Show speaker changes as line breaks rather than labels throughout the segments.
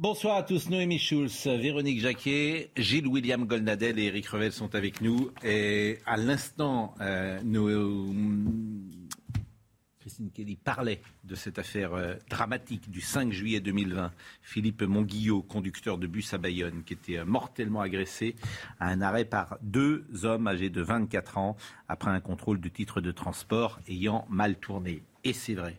Bonsoir à tous, Noémie Schulz, Véronique Jacquet, Gilles William Goldnadel et Eric Revel sont avec nous. Et à l'instant, euh, nous, Christine Kelly parlait de cette affaire euh, dramatique du 5 juillet 2020. Philippe Monguillot, conducteur de bus à Bayonne, qui était euh, mortellement agressé à un arrêt par deux hommes âgés de 24 ans après un contrôle de titre de transport ayant mal tourné. Et c'est vrai,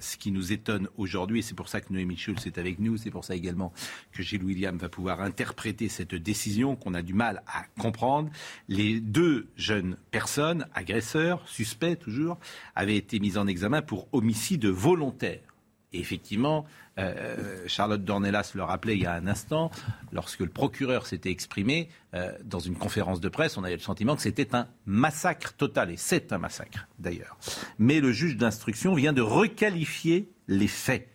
ce qui nous étonne aujourd'hui, et c'est pour ça que Noémie Schulz est avec nous, c'est pour ça également que Gilles William va pouvoir interpréter cette décision qu'on a du mal à comprendre. Les deux jeunes personnes, agresseurs, suspects toujours, avaient été mises en examen pour homicide volontaire. Et effectivement, euh, Charlotte Dornelas le rappelait il y a un instant, lorsque le procureur s'était exprimé euh, dans une conférence de presse, on avait le sentiment que c'était un massacre total, et c'est un massacre d'ailleurs. Mais le juge d'instruction vient de requalifier les faits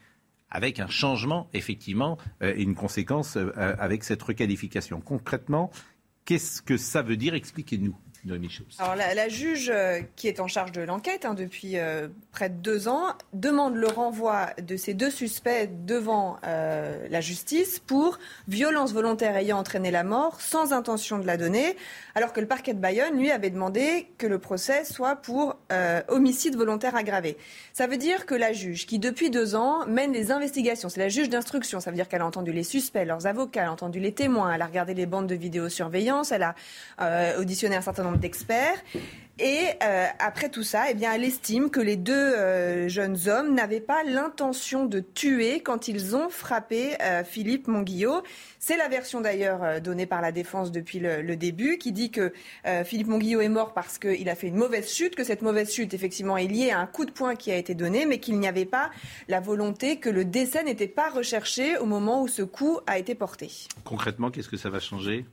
avec un changement, effectivement, euh, et une conséquence avec cette requalification. Concrètement, qu'est-ce que ça veut dire? Expliquez-nous.
Alors la, juge euh, qui est en charge de l'enquête hein, depuis euh, près de deux ans demande le renvoi de ces deux suspects devant euh, la justice pour violence volontaire ayant entraîné la mort sans intention de la donner, alors que le parquet de Bayonne lui avait demandé que le procès soit pour homicide volontaire aggravé. Ça veut dire que la juge qui depuis deux ans mène les investigations, c'est la juge d'instruction, ça veut dire qu'elle a entendu les suspects, leurs avocats, elle a entendu les témoins, elle a regardé les bandes de vidéosurveillance, elle a auditionné un certain nombre d'experts. Et euh, après tout ça, eh bien, elle estime que les deux euh, jeunes hommes n'avaient pas l'intention de tuer quand ils ont frappé euh, Philippe Monguillot. C'est la version d'ailleurs donnée par la défense depuis le, début, qui dit que Philippe Monguillot est mort parce qu'il a fait une mauvaise chute, que cette mauvaise chute, effectivement, est liée à un coup de poing qui a été donné, mais qu'il n'y avait pas la volonté que le décès n'était pas recherché au moment où ce coup a été porté.
Concrètement, qu'est-ce que ça va changer?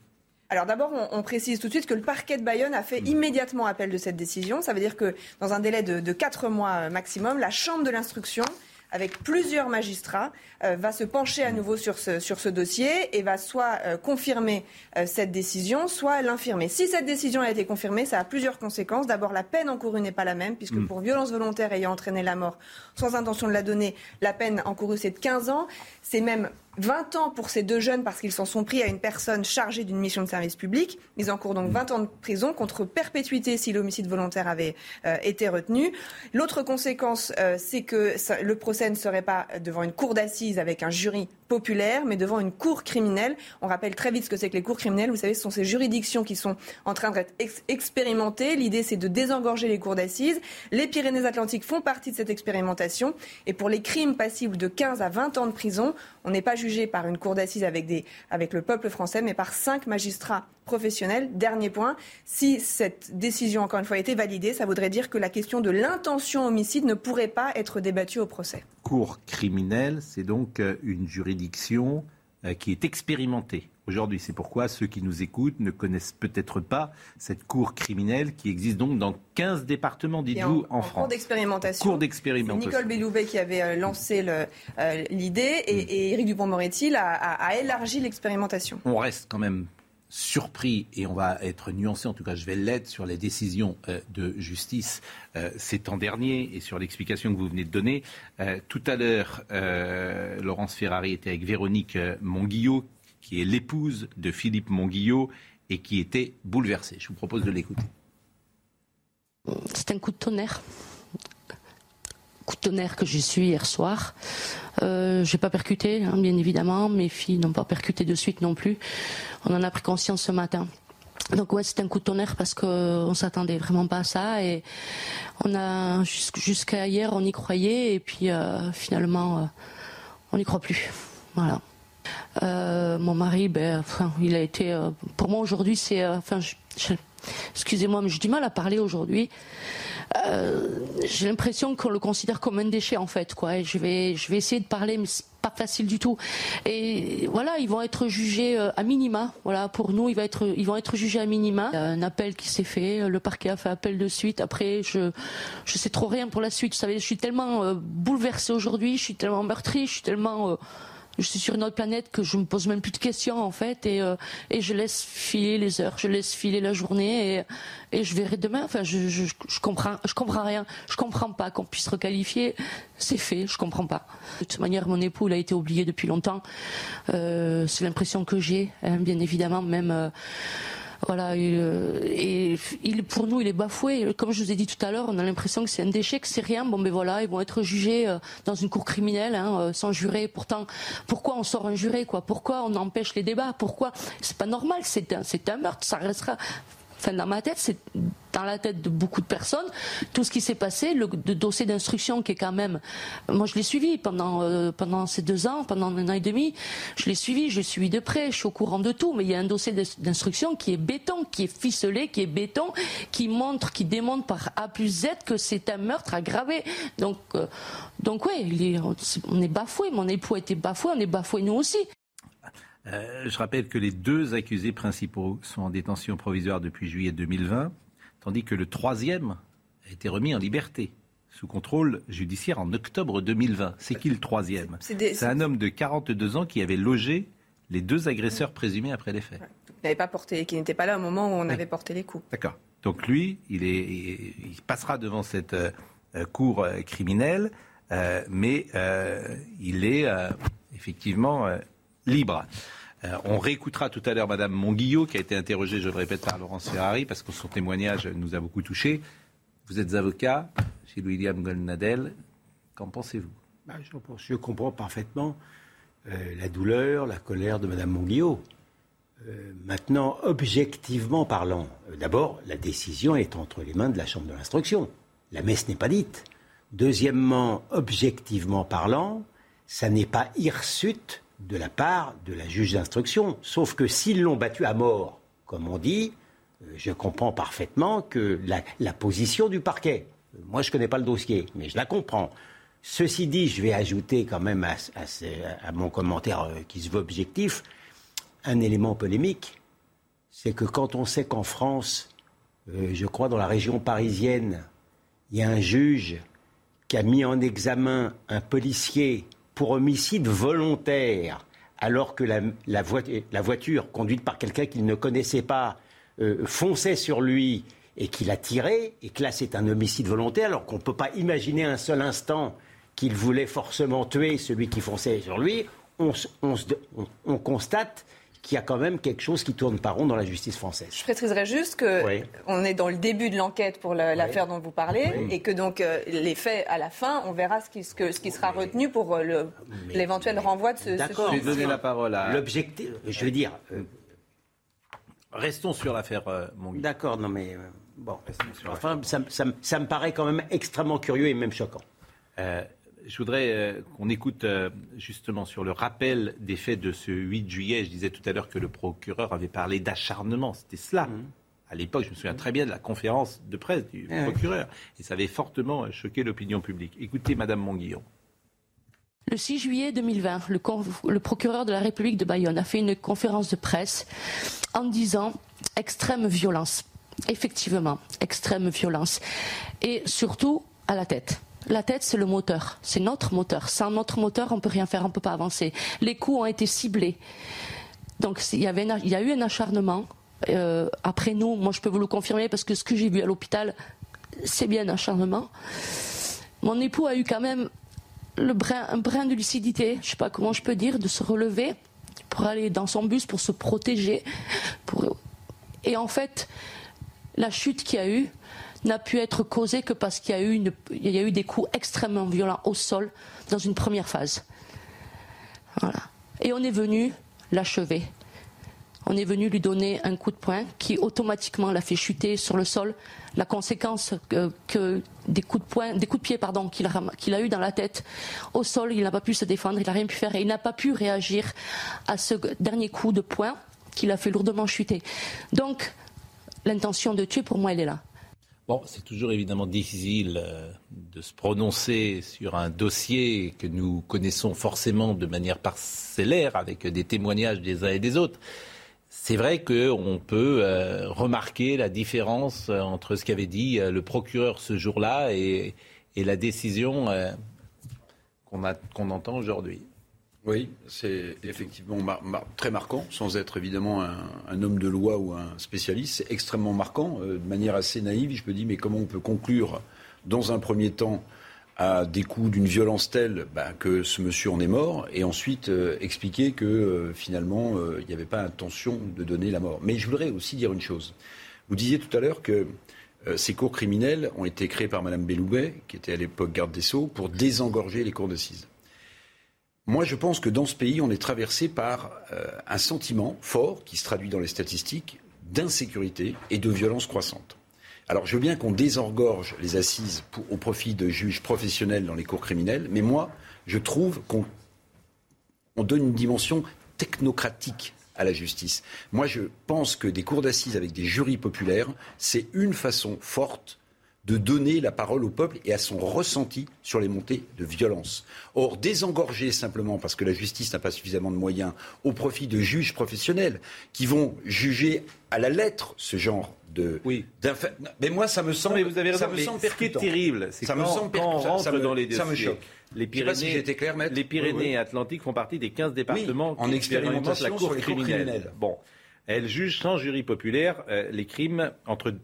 Alors d'abord, on, précise tout de suite que le parquet de Bayonne a fait mm. immédiatement appel de cette décision. Ça veut dire que dans un délai de, quatre 4 mois euh, maximum, la Chambre de l'instruction avec plusieurs magistrats, euh, va se pencher à nouveau sur ce, sur ce dossier et va soit euh, confirmer cette décision, soit l'infirmer. Si cette décision a été confirmée, ça a plusieurs conséquences. D'abord, la peine encourue n'est pas la même, puisque mm. pour violence volontaire ayant entraîné la mort sans intention de la donner, la peine encourue c'est de 15 ans. C'est même 20 ans pour ces deux jeunes parce qu'ils s'en sont pris à une personne chargée d'une mission de service public. Ils encourent donc 20 ans de prison contre perpétuité si l'homicide volontaire avait euh, été retenu. L'autre conséquence, euh, c'est que le procès ne serait pas devant une cour d'assises avec un jury populaire, mais devant une cour criminelle. On rappelle très vite ce que c'est que les cours criminelles. Vous savez, ce sont ces juridictions qui sont en train d'être expérimentées. L'idée, c'est de désengorger les cours d'assises. Les Pyrénées-Atlantiques font partie de cette expérimentation. Et pour les crimes passibles de 15 à 20 ans de prison, on n'est pas jugé par une cour d'assises avec, avec le peuple français, mais par cinq magistrats professionnels. Dernier point, si cette décision, encore une fois, été validée, ça voudrait dire que la question de l'intention homicide ne pourrait pas être débattue au procès.
Cour criminelle, c'est donc euh, une juridiction euh, qui est expérimentée aujourd'hui. C'est pourquoi ceux qui nous écoutent ne connaissent peut-être pas cette cour criminelle qui existe donc dans 15 départements, dites-vous, en, France.
Cours d'expérimentation.
Cours d'expérimentation.
Nicole Belloubet qui avait euh, lancé euh, l'idée et, mm. et, Éric Dupont-Moretti a, élargi l'expérimentation.
On reste quand même surpris, et on va être nuancé, en tout cas je vais l'être, sur les décisions de justice ces temps derniers et sur l'explication que vous venez de donner. tout à l'heure, Laurence Ferrari était avec Véronique Monguillot, qui est l'épouse de Philippe Monguillot et qui était bouleversée. Je vous propose de l'écouter.
C'est un coup de tonnerre. Coup de tonnerre que je suis hier soir. Euh, je n'ai pas percuté, hein, bien évidemment. Mes filles n'ont pas percuté de suite non plus. On en a pris conscience ce matin. Donc ouais, c'est un coup de tonnerre parce qu'on s'attendait vraiment pas à ça et on a jusqu'à hier on y croyait et puis euh, finalement euh, on n'y croit plus. Voilà. Euh, mon mari, ben, il a été, pour moi aujourd'hui, c'est, enfin, excusez-moi, mais j'ai du mal à parler aujourd'hui. Euh, j'ai l'impression qu'on le considère comme un déchet en fait, quoi. Et je vais, je vais essayer de parler, mais c'est pas facile du tout. Et voilà, ils vont être jugés euh, à minima. Voilà, pour nous, ils vont être, ils vont être jugés à minima. Il y a un appel qui s'est fait, le parquet a fait appel de suite. Après, je, je sais trop rien pour la suite. Vous savez, je suis tellement euh, bouleversée aujourd'hui, je suis tellement meurtrie, je suis tellement je suis sur une autre planète que je me pose même plus de questions en fait et, euh, et je laisse filer les heures, je laisse filer la journée et, et je verrai demain. Enfin, je, je, comprends, je comprends rien, je comprends pas qu'on puisse requalifier. C'est fait, je comprends pas. De toute manière, mon époux il a été oublié depuis longtemps. Euh, c'est l'impression que j'ai, hein, bien évidemment, même. Euh, voilà, euh, et, il, pour nous, il est bafoué. Comme je vous ai dit tout à l'heure, on a l'impression que c'est un déchet, que c'est rien. Bon, mais voilà, ils vont être jugés euh, dans une cour criminelle, hein, euh, sans juré. Pourtant, pourquoi on sort un juré, quoi? Pourquoi on empêche les débats? Pourquoi? C'est pas normal. C'est un, c'est un meurtre. Ça restera enfin dans ma tête, c'est dans la tête de beaucoup de personnes, tout ce qui s'est passé, le, dossier d'instruction qui est quand même, moi je l'ai suivi pendant euh, pendant ces deux ans, pendant un an et demi, je l'ai suivi, je l'ai suivi de près, je suis au courant de tout, mais il y a un dossier d'instruction qui est béton, qui est ficelé, qui est béton, qui montre, qui démontre par A plus Z que c'est un meurtre aggravé. Donc euh, donc ouais, on est bafoué, mon époux a été bafoué, on est bafoué nous aussi.
Euh, je rappelle que les deux accusés principaux sont en détention provisoire depuis juillet 2020, tandis que le troisième a été remis en liberté sous contrôle judiciaire en octobre 2020. C'est qui le troisième? C'est un homme de 42 ans qui avait logé les deux agresseurs présumés après les faits.
n'avait pas porté, qui n'était pas là au moment où on avait porté les coups.
D'accord. Donc lui, il, est, il passera devant cette euh, cour euh, criminelle, mais il est effectivement libre. Euh, on réécoutera tout à l'heure Madame Monguillot, qui a été interrogée, je le répète, par Laurence Ferrari, parce que son témoignage nous a beaucoup touchés. Vous êtes avocat chez William Goldnadel. Qu'en pensez-vous?
Bah, je, comprends parfaitement euh, la douleur, la colère de Madame Monguillot. Euh, maintenant, objectivement parlant, d'abord, la décision est entre les mains de la Chambre de l'instruction. La messe n'est pas dite. Deuxièmement, objectivement parlant, ça n'est pas hirsute de la part de la juge d'instruction. Sauf que s'ils l'ont battu à mort, comme on dit, euh, je comprends parfaitement que la, position du parquet. Moi, je ne connais pas le dossier, mais je la comprends. Ceci dit, je vais ajouter quand même à, mon commentaire euh, qui se veut objectif un élément polémique. C'est que quand on sait qu'en France, euh, je crois dans la région parisienne, il y a un juge qui a mis en examen un policier pour homicide volontaire, alors que la, voiture, conduite par quelqu'un qu'il ne connaissait pas, euh, fonçait sur lui et qu'il a tiré, et que là c'est un homicide volontaire, alors qu'on ne peut pas imaginer un seul instant qu'il voulait forcément tuer celui qui fonçait sur lui, on constate qu'il y a quand même quelque chose qui tourne pas rond dans la justice française.
Je préciserais juste que on est dans le début de l'enquête pour l'affaire dont vous parlez et que donc euh, les faits à la fin, on verra ce qui, ce ce qui sera retenu pour euh, l'éventuel renvoi de ce.
D'accord. Je vais donner la parole à.
L'objectif, je veux dire.
Euh, Restons sur l'affaire mon
D'accord, non mais bon. Enfin, ça, ça, me paraît quand même extrêmement curieux et même choquant
je voudrais euh, qu'on écoute euh, justement sur le rappel des faits de ce 8 juillet. Je disais tout à l'heure que le procureur avait parlé d'acharnement. C'était cela. Mmh. À l'époque, je me souviens très bien de la conférence de presse du ah procureur. Et ça avait fortement euh, choqué l'opinion publique. Écoutez, Madame Monguillon.
Le 6 juillet 2020, le, le, procureur de la République de Bayonne a fait une conférence de presse en disant extrême violence. Effectivement, extrême violence. Et surtout à la tête. La tête, c'est le moteur. C'est notre moteur. Sans notre moteur, on peut rien faire, on peut pas avancer. Les coups ont été ciblés. Donc il y, avait a eu un acharnement. Euh, après nous, moi je peux vous le confirmer parce que ce que j'ai vu à l'hôpital, c'est bien un acharnement. Mon époux a eu quand même brin, un brin de lucidité, je sais pas comment je peux dire, de se relever pour aller dans son bus, pour se protéger. Et en fait, la chute qu'il y a eu, n'a pu être causé que parce qu'il y, a eu des coups extrêmement violents au sol dans une première phase. Et on est venu l'achever. On est venu lui donner un coup de poing qui automatiquement l'a fait chuter sur le sol. La conséquence que, des coups de poing, de pied qu'il a, qu'il a eu dans la tête au sol, il n'a pas pu se défendre, il n'a rien pu faire et il n'a pas pu réagir à ce dernier coup de poing qui l'a fait lourdement chuter. Donc l'intention de tuer, pour moi, elle est là.
C'est toujours évidemment difficile euh, de se prononcer sur un dossier que nous connaissons forcément de manière parcellaire, avec des témoignages des uns et des autres. C'est vrai qu'on peut euh, remarquer la différence euh, entre ce qu'avait dit le procureur ce jour-là et, la décision qu'on entend aujourd'hui.
Oui, c'est effectivement très marquant, sans être évidemment un, homme de loi ou un spécialiste. C'est extrêmement marquant. Euh, de manière assez naïve, je me dis, mais comment on peut conclure, dans un premier temps, à des coups d'une violence telle bah, que ce monsieur en est mort, et ensuite euh, expliquer que euh, finalement, il n'y avait pas intention de donner la mort. Mais je voudrais aussi dire une chose. Vous disiez tout à l'heure que ces cours criminels ont été créés par Mme Belloubet, qui était à l'époque garde des Sceaux, pour désengorger les cours d'assises. Moi, je pense que dans ce pays, on est traversé par euh, un sentiment fort, qui se traduit dans les statistiques, d'insécurité et de violence croissante. Alors, je veux bien qu'on désengorge les assises au profit de juges professionnels dans les cours criminels, mais moi, je trouve qu'on donne une dimension technocratique à la justice. Moi, je pense que des cours d'assises avec des jurys populaires, c'est une façon forte de donner la parole au peuple et à son ressenti sur les montées de violence. Or, désengorger simplement parce que la justice n'a pas suffisamment de moyens au profit de juges professionnels qui vont juger à la lettre ce genre de.
Oui.
Mais moi, ça me semble.
mais vous avez raison. Ça me semble
ce qui est terrible,
c'est ça me semble quand on rentre dans les dossiers.
Ça me choque.
Les Pyrénées, clair, les Pyrénées Atlantiques font partie des 15 départements
en expérimentation
la cour criminelle. Bon. Elle juge sans jury populaire euh, les crimes entre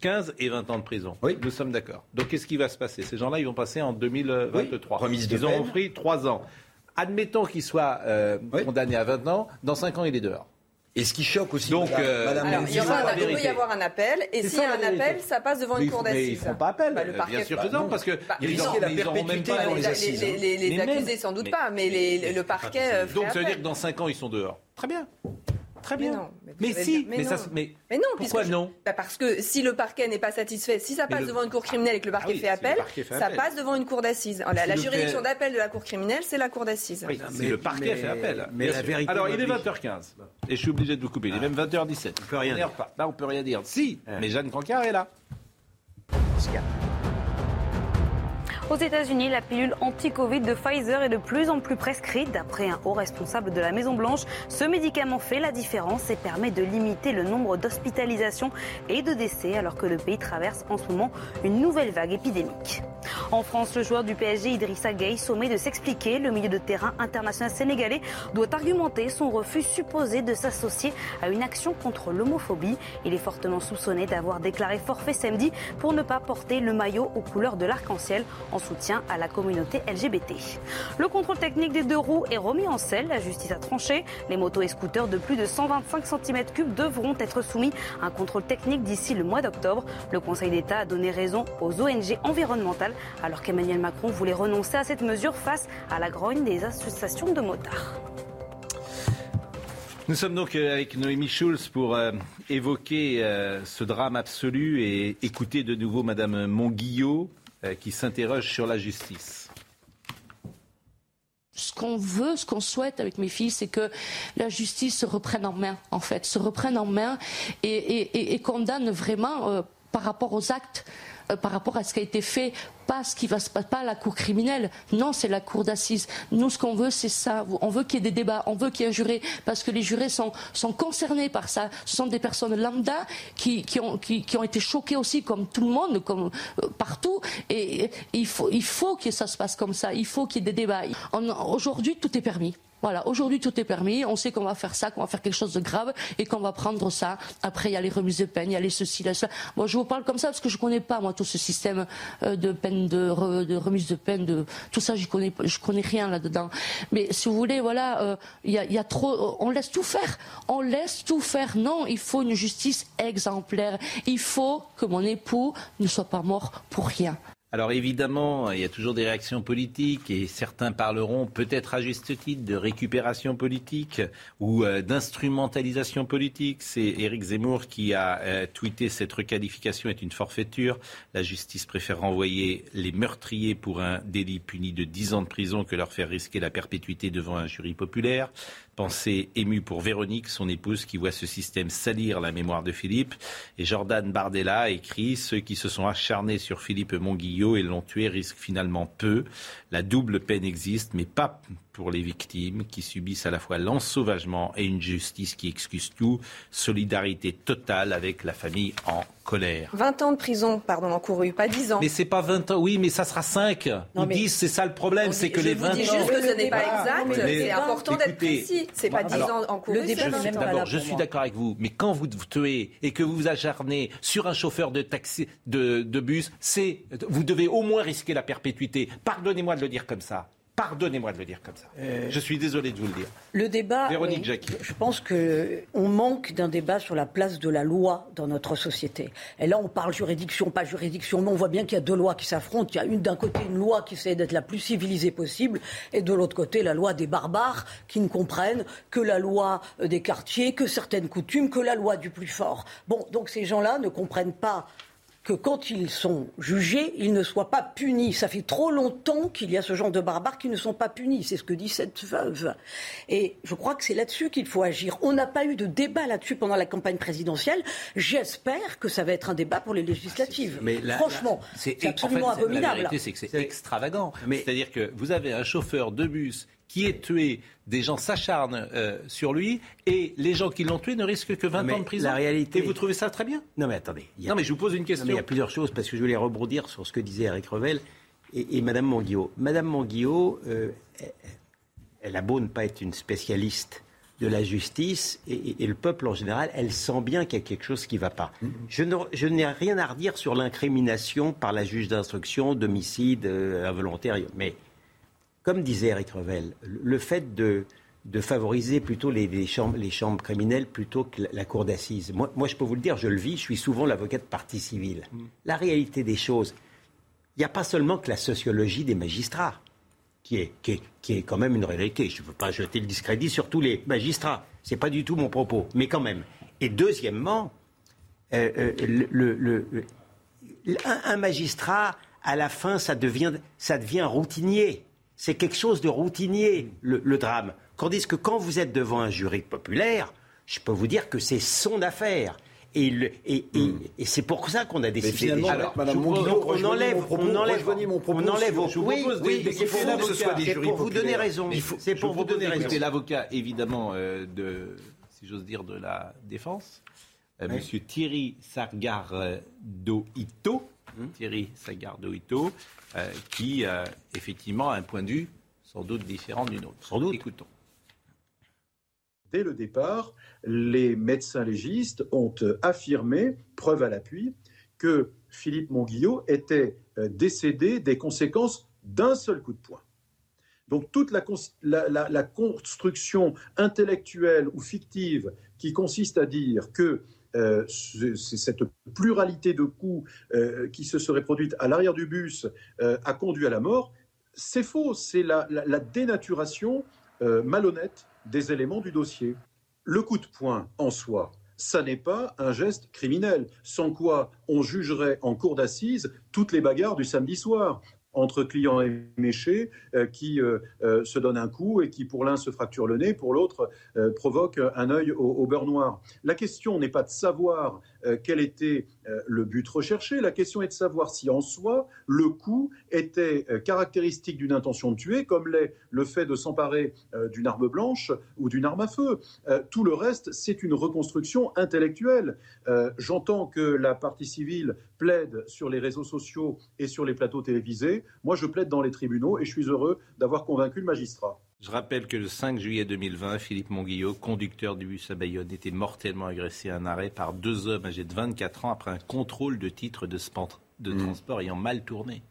15 et 20 ans de prison. Oui. Nous sommes d'accord. Donc qu'est-ce qui va se passer? Ces gens-là, ils vont passer en 2023.
Remise
de
ils
ont pris 3 ans. Admettons qu'ils soient euh, condamnés à 20 ans, dans 5 ans, il est dehors.
Et ce qui choque aussi,
Donc, euh,
Madame alors, il, y aura, il peut y avoir un appel, et s'il y a un appel, ça passe devant une cour d'assises.
Ils ne font pas appel, bah, le parquet, bien sûr que non, parce que
bah, ils n'auront même pas les, assises. Les, les, les accusés, sans doute pas, mais le parquet.
Donc ça veut dire que dans 5 ans, ils sont dehors. Très bien. Très bien. Mais, si, mais, ça, mais,
non,
pourquoi non
bah, Parce que si le parquet n'est pas satisfait, si ça passe devant une cour criminelle et que le parquet, ah fait, appel, ça passe devant une cour d'assises. La, juridiction d'appel de la cour criminelle, c'est la cour d'assises.
Oui, mais le parquet fait appel. Mais la vérité Alors, il est 20h15 et je suis obligé de vous couper. Il est même 20h17.
On peut rien dire.
Là, on peut rien dire. Si, mais Jeanne Cancard est là.
Aux États-Unis, la pilule anti-Covid de Pfizer est de plus en plus prescrite. D'après un haut responsable de la Maison-Blanche, ce médicament fait la différence et permet de limiter le nombre d'hospitalisations et de décès alors que le pays traverse en ce moment une nouvelle vague épidémique. En France, le joueur du PSG Idrissa Gueye sommet de s'expliquer. Le milieu de terrain international sénégalais doit argumenter son refus supposé de s'associer à une action contre l'homophobie. Il est fortement soupçonné d'avoir déclaré forfait samedi pour ne pas porter le maillot aux couleurs de l'arc-en-ciel en soutien à la communauté LGBT. Le contrôle technique des deux roues est remis en selle. La justice a tranché. Les motos et scooters de plus de 125 cm3 devront être soumis à un contrôle technique d'ici le mois d'octobre. Le Conseil d'État a donné raison aux ONG environnementales alors qu'Emmanuel Macron voulait renoncer à cette mesure face à la grogne des associations de motards.
Nous sommes donc euh, avec Noémie Schulz pour euh, évoquer euh, ce drame absolu et écouter de nouveau Madame Monguillot, qui s'interroge sur la justice.
Ce qu'on veut, ce qu'on souhaite avec mes filles, c'est que la justice se reprenne en main, en fait, se reprenne en main et, condamne vraiment euh, par rapport aux actes euh, par rapport à ce qui a été fait, pas ce qui va se passer, pas la cour criminelle. Non, c'est la cour d'assises. Nous, ce qu'on veut, c'est ça. On veut qu'il y ait des débats, on veut qu'il y ait un juré, parce que les jurés sont, sont concernés par ça. Ce sont des personnes lambda qui, qui, ont, qui, ont été choquées aussi, comme tout le monde, comme euh, partout. Et, il faut, il faut que ça se passe comme ça. Il faut qu'il y ait des débats. Aujourd'hui, tout est permis. Voilà, aujourd'hui tout est permis, on sait qu'on va faire ça, qu'on va faire quelque chose de grave et qu'on va prendre ça. Après, il y a les remises de peine, il y a les ceci, là, cela. Moi, je vous parle comme ça parce que je connais pas, moi, tout ce système euh, de peine, de, de remise de peine, tout ça, je connais, je connais rien là-dedans. Mais si vous voulez, voilà, euh, il y a trop, on laisse tout faire. On laisse tout faire. Non, il faut une justice exemplaire. Il faut que mon époux ne soit pas mort pour rien.
Alors évidemment, il y a toujours des réactions politiques et certains parleront peut-être à juste titre de récupération politique ou euh, d'instrumentalisation politique. C'est Éric Zemmour qui a euh, tweeté cette requalification est une forfaiture. La justice préfère renvoyer les meurtriers pour un délit puni de 10 ans de prison que leur faire risquer la perpétuité devant un jury populaire. Pensée émue pour Véronique, son épouse, qui voit ce système salir la mémoire de Philippe. Et Jordan Bardella écrit Ceux qui se sont acharnés sur Philippe Monguillot et l'ont tué risquent finalement peu. La double peine existe, mais pas pour les victimes qui subissent à la fois l'ensauvagement et une justice qui excuse tout. Solidarité totale avec la famille en colère.
20 ans de prison, pardon, encouru, pas 10 ans.
Mais c'est pas 20 ans, oui, mais ça sera 5 ou 10, c'est ça le problème, c'est que les 20 ans...
Je dis juste que ce n'est pas exact, c'est important d'être précis. C'est pas 10 ans encouru,
c'est D'abord, je suis d'accord avec vous, mais quand vous tuez et que vous vous acharnez sur un chauffeur de taxi, de, de bus, c'est, vous devez au moins risquer la perpétuité. Pardonnez-moi de le dire comme ça. Pardonnez-moi de le dire comme ça. Euh, je suis désolé de vous le dire.
Le débat.
Véronique Jacquet.
Je pense qu'on manque d'un débat sur la place de la loi dans notre société. Et là, on parle juridiction, pas juridiction, mais on voit bien qu'il y a deux lois qui s'affrontent. Il y a une d'un côté une loi qui essaie d'être la plus civilisée possible, et de l'autre côté la loi des barbares qui ne comprennent que la loi des quartiers, que certaines coutumes, que la loi du plus fort. Bon, donc ces gens-là ne comprennent pas que quand ils sont jugés, ils ne soient pas punis. Ça fait trop longtemps qu'il y a ce genre de barbares qui ne sont pas punis. C'est ce que dit cette veuve. Et je crois que c'est là-dessus qu'il faut agir. On n'a pas eu de débat là-dessus pendant la campagne présidentielle. J'espère que ça va être un débat pour les législatives. Mais Franchement, c'est absolument abominable. La
vérité, c'est que c'est extravagant. C'est-à-dire que vous avez un chauffeur de bus qui est tué, des gens s'acharnent euh, sur lui et les gens qui l'ont tué ne risquent que 20 ans de prison.
La réalité...
Et vous trouvez ça très bien?
Non mais attendez.
Non mais je vous pose une question.
il y a plusieurs choses parce que je voulais rebondir sur ce que disait Eric Revel et, Madame Monguillot. Madame Monguillot, euh, elle a beau ne pas être une spécialiste de la justice et, le peuple en général, elle sent bien qu'il y a quelque chose qui ne va pas. Mm-hmm. Je, n'ai rien à redire sur l'incrimination par la juge d'instruction d'homicide euh, involontaire, mais comme disait Eric Revel, le fait de, favoriser plutôt les, chambres, les, chambres, criminelles plutôt que la, cour d'assises. Moi, moi, je peux vous le dire, je le vis, je suis souvent l'avocat de partie civile. Mm. La réalité des choses, il n'y a pas seulement que la sociologie des magistrats, qui est, qui est, quand même une réalité. Je ne veux pas jeter le discrédit sur tous les magistrats. Ce n'est pas du tout mon propos, mais quand même. Et deuxièmement, euh, euh, le, un, magistrat, à la fin, ça devient, ça devient routinier c'est quelque chose de routinier, le, drame. Tandis que quand vous êtes devant un jury populaire, je peux vous dire que c'est son affaire. Et, et, hmm. et, c'est pour ça qu'on a décidé.
Mais alors, Madame
on enlève, on enlève,
mon propos. On
enlève.
Je vous propose oui, oui,
il faut que ce soit des jurys pour vous donner raison. C'est pour vous donner raison.
l'avocat, évidemment, euh, de, si j'ose dire, de la défense, euh, Monsieur Thierry Sargardo Ito, hmm. Thierry Sargardo Ito, euh, qui, euh, effectivement, a un point de vue sans doute différent du nôtre. Sans doute. Écoutons.
Dès le départ, les médecins légistes ont affirmé, preuve à l'appui, que Philippe Monguillot était euh, décédé des conséquences d'un seul coup de poing. Donc toute la, la, construction intellectuelle ou fictive qui consiste à dire que euh, cette pluralité de coups euh, qui se serait produite à l'arrière du bus euh, a conduit à la mort, c'est faux, c'est la, dénaturation malhonnête des éléments du dossier. Le coup de poing en soi, ça n'est pas un geste criminel, sans quoi on jugerait en cour d'assises toutes les bagarres du samedi soir entre clients et méchés euh, qui euh, euh, se donnent un coup et qui pour l'un se fracture le nez, pour l'autre provoque un œil au, beurre noir. La question n'est pas de savoir quel était le but recherché, la question est de savoir si en soi le coup était caractéristique d'une intention de tuer, comme l'est le fait de s'emparer d'une arme blanche ou d'une arme à feu. tout le reste, c'est une reconstruction intellectuelle. J'entends que la partie civile plaide sur les réseaux sociaux et sur les plateaux télévisés. Moi, je plaide dans les tribunaux et je suis heureux d'avoir convaincu le magistrat.
Je rappelle que le 5 juillet 2020, Philippe Monguillot, conducteur du bus à Bayonne, était mortellement agressé à un arrêt par deux hommes âgés de 24 ans après un contrôle de titre de, de mmh. transport ayant mal tourné.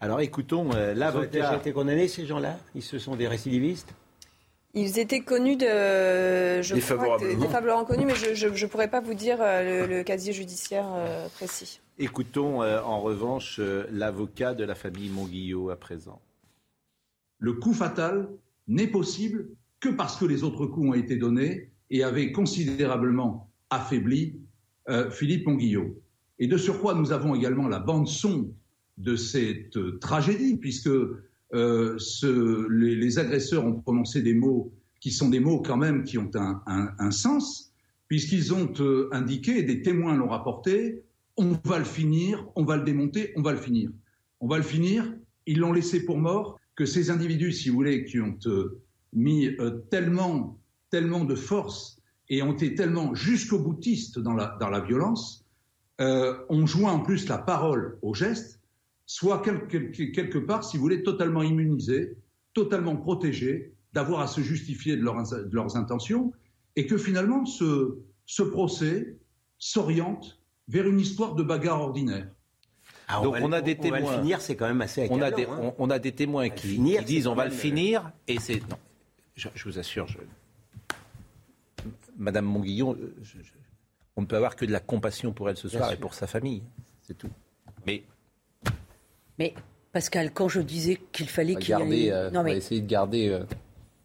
Alors écoutons euh, l'avocat. Ils ont
déjà été condamnés, ces gens-là? Ils se sont des récidivistes?
Ils étaient connus de. Je défavorablement. connus, mais je ne pourrais pas vous dire euh, le, casier judiciaire euh, précis.
Écoutons euh, en revanche l'avocat de la famille Monguillot à présent.
Le coup fatal n'est possible que parce que les autres coups ont été donnés et avaient considérablement affaibli Philippe Monguillot. Et de surcroît, nous avons également la bande-son de cette tragédie, puisque euh, les, agresseurs ont prononcé des mots qui sont des mots quand même qui ont un, sens, puisqu'ils ont euh, indiqué, des témoins l'ont rapporté, on va le finir, on va le démonter, on va le finir. On va le finir, ils l'ont laissé pour mort, que ces individus, si vous voulez, qui ont euh, mis euh, tellement, tellement de force et ont été tellement jusqu'au boutiste dans la, violence, ont joint en plus la parole au geste, soit quelque part, si vous voulez, totalement immunisés, totalement protégés, d'avoir à se justifier de, leurs intentions, et que finalement ce procès s'oriente vers une histoire de bagarre ordinaire.
Ah, Donc on, a des témoins.
On va le finir, c'est quand même assez
on a, des, hein. on, a des témoins qui, disent on va le finir et c'est non. Je, vous assure, je... Madame Monguillon, on ne peut avoir que de la compassion pour elle ce soir et pour sa famille, c'est tout. Mais
mais Pascal, quand je disais qu'il fallait qu'il y ait...
Euh, non, mais... essayer de garder. Euh,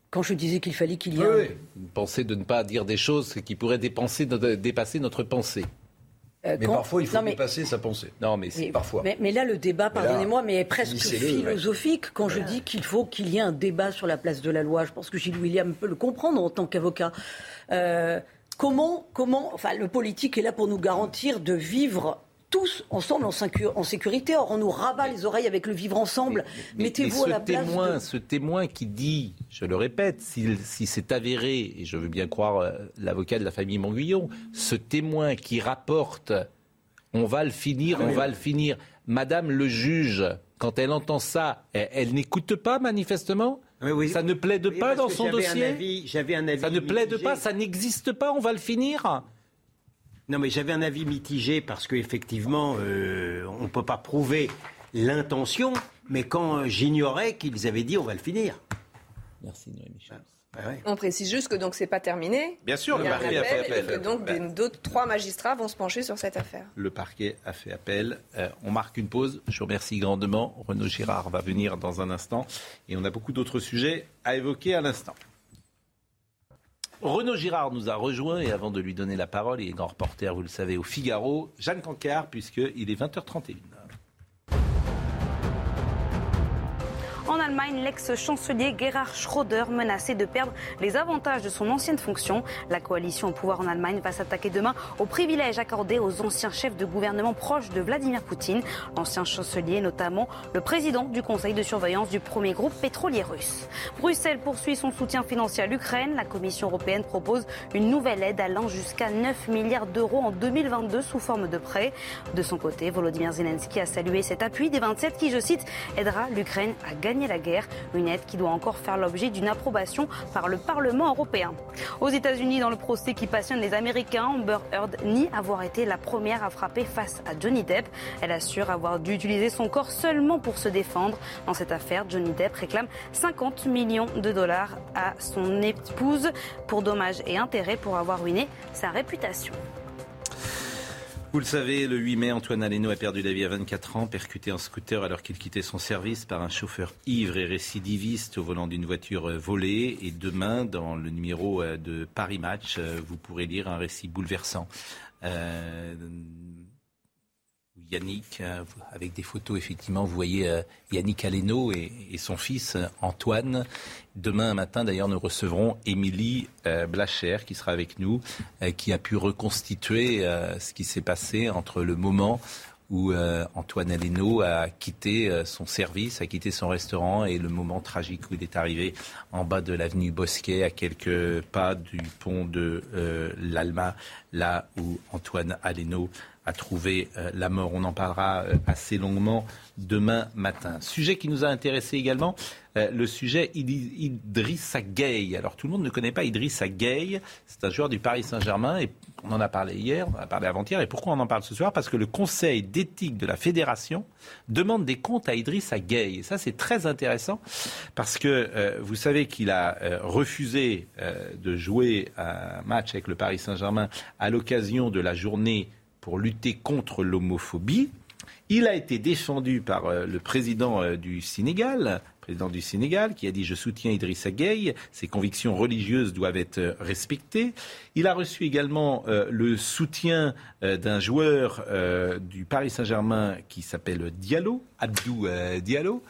quand je disais qu'il fallait qu'il y ait.
Oui, Penser de ne pas dire des choses qui pourraient dépasser notre pensée.
Euh, mais parfois, il faut dépasser sa pensée.
Non, mais c'est
parfois. Mais, là, le débat, pardonnez-moi, mais est presque philosophique quand je dis qu'il faut qu'il y ait un débat sur la place de la loi. Je pense que Gilles William peut le comprendre en tant qu'avocat. comment, comment, enfin, le politique est là pour nous garantir de vivre tous ensemble en, sécurité. Or, on nous rabat les oreilles avec le vivre ensemble. Mettez-vous à la
place.
Témoin,
Ce témoin qui dit, je le répète, si, c'est avéré, et je veux bien croire euh, l'avocat de la famille Monguillon, ce témoin qui rapporte on va le finir, on va le finir. Madame le juge, quand elle entend ça, elle, n'écoute pas manifestement? Ça ne plaide pas dans son dossier?
J'avais un avis.
Ça ne plaide pas, ça n'existe pas, on va le finir?
Non, mais j'avais un avis mitigé parce qu'effectivement, euh, on ne peut pas prouver l'intention, mais quand j'ignorais qu'ils avaient dit on va le finir.
Merci Noémie Michel.
Ah, on précise juste que donc c'est pas terminé.
Bien sûr, le parquet a fait appel.
Et que donc d'autres trois magistrats vont se pencher sur cette affaire.
Le parquet a fait appel. Euh, on marque une pause. Je vous remercie grandement. Renaud Girard va venir dans un instant et on a beaucoup d'autres sujets à évoquer à l'instant. Renaud Girard nous a rejoint et avant de lui donner la parole, il est grand reporter, vous le savez, au Figaro, Jeanne Cancard, puisqu'il est 20h31.
En Allemagne, l'ex-chancelier Gerhard Schröder menacé de perdre les avantages de son ancienne fonction. La coalition au pouvoir en Allemagne va s'attaquer demain aux privilèges accordés aux anciens chefs de gouvernement proches de Vladimir Poutine. L'ancien chancelier, notamment le président du conseil de surveillance du premier groupe pétrolier russe. Bruxelles poursuit son soutien financier à l'Ukraine. La Commission européenne propose une nouvelle aide allant jusqu'à 9 milliards d'euros en 2022 sous forme de prêt. De son côté, Volodymyr Zelensky a salué cet appui des 27 qui, je cite, aidera l'Ukraine à gagner la guerre. Une aide qui doit encore faire l'objet d'une approbation par le Parlement européen. Aux États-Unis, dans le procès qui passionne les Américains, Amber Heard nie avoir été la première à frapper face à Johnny Depp. Elle assure avoir dû utiliser son corps seulement pour se défendre. Dans cette affaire, Johnny Depp réclame 50 millions de dollars à son épouse pour dommages et intérêts pour avoir ruiné sa réputation.
Vous le savez, le 8 mai, Antoine Aleno a perdu la vie à 24 ans, percuté en scooter alors qu'il quittait son service par un chauffeur ivre et récidiviste au volant d'une voiture volée. Et demain, dans le numéro euh, de Paris Match, euh, vous pourrez lire un récit bouleversant. Euh, Yannick, euh, avec des photos, effectivement, vous voyez euh, Yannick Aleno et, son fils euh, Antoine. Demain matin, d'ailleurs, nous recevrons Émilie Blacher, qui sera avec nous, qui a pu reconstituer ce qui s'est passé entre le moment où Antoine Aleno a quitté son service, a quitté son restaurant et le moment tragique où il est arrivé en bas de l'avenue Bosquet, à quelques pas du pont de l'Alma, là où Antoine Aleno a trouvé euh, la mort. On en parlera euh, assez longuement demain matin. Sujet qui nous a intéressé également, euh, le sujet Idrissa Gueye. Alors tout le monde ne connaît pas Idrissa Gueye, c'est un joueur du Paris Saint-Germain et on en a parlé hier, on en a parlé avant-hier. Et pourquoi on en parle ce soir? Parce que le Conseil d'éthique de la Fédération demande des comptes à Idrissa Gueye. Et ça c'est très intéressant parce que vous savez qu'il a refusé de jouer un match avec le Paris Saint-Germain à l'occasion de la journée pour lutter contre l'homophobie. Il a été défendu par euh, le président euh, du Sénégal, président du Sénégal, qui a dit je soutiens Idrissa Gueye, ses convictions religieuses doivent être euh, respectées. Il a reçu également le soutien d'un joueur du Paris Saint-Germain qui s'appelle Diallo, Abdou Diallo,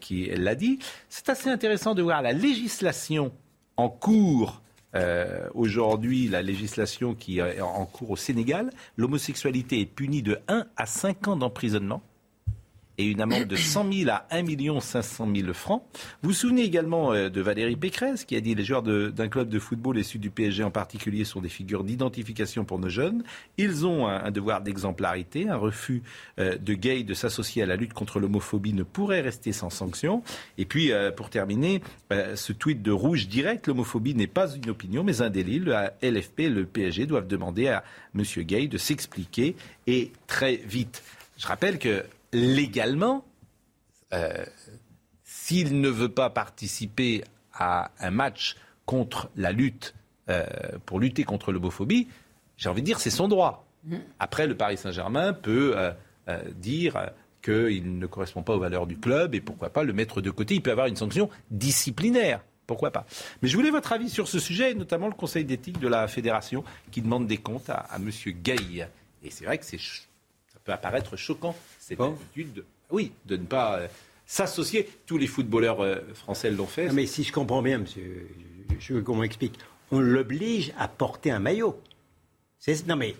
qui l'a dit. C'est assez intéressant de voir la législation en cours euh, aujourd'hui la législation qui est en cours au Sénégal, l'homosexualité est punie de 1 à 5 ans d'emprisonnement et une amende de 100 000 à 1 500 000 francs. Vous vous souvenez également euh, de Valérie Pécresse qui a dit les joueurs d'un club de football issus du PSG en particulier sont des figures d'identification pour nos jeunes. Ils ont un, devoir d'exemplarité. Un refus euh, de gays de s'associer à la lutte contre l'homophobie ne pourrait rester sans sanction. Et puis, euh, pour terminer, ce tweet de Rouge direct, l'homophobie n'est pas une opinion mais un délit. Le LFP et le PSG doivent demander à M. Gay de s'expliquer et très vite. Je rappelle que légalement, euh, s'il ne veut pas participer à un match contre la lutte, euh, pour lutter contre l'homophobie, j'ai envie de dire c'est son droit. Après, le Paris Saint-Germain peut euh, dire qu'il ne correspond pas aux valeurs du club et pourquoi pas le mettre de côté. Il peut avoir une sanction disciplinaire. Pourquoi pas? Mais je voulais votre avis sur ce sujet, et notamment le Conseil d'éthique de la Fédération qui demande des comptes à, à M. Gay. Et c'est vrai que ça peut apparaître choquant cette habitude, de, oui, de ne pas euh, s'associer. Tous les footballeurs euh, français l'ont fait.
mais si je comprends bien, monsieur, je, veux qu'on m'explique. On l'oblige à porter un maillot. Non mais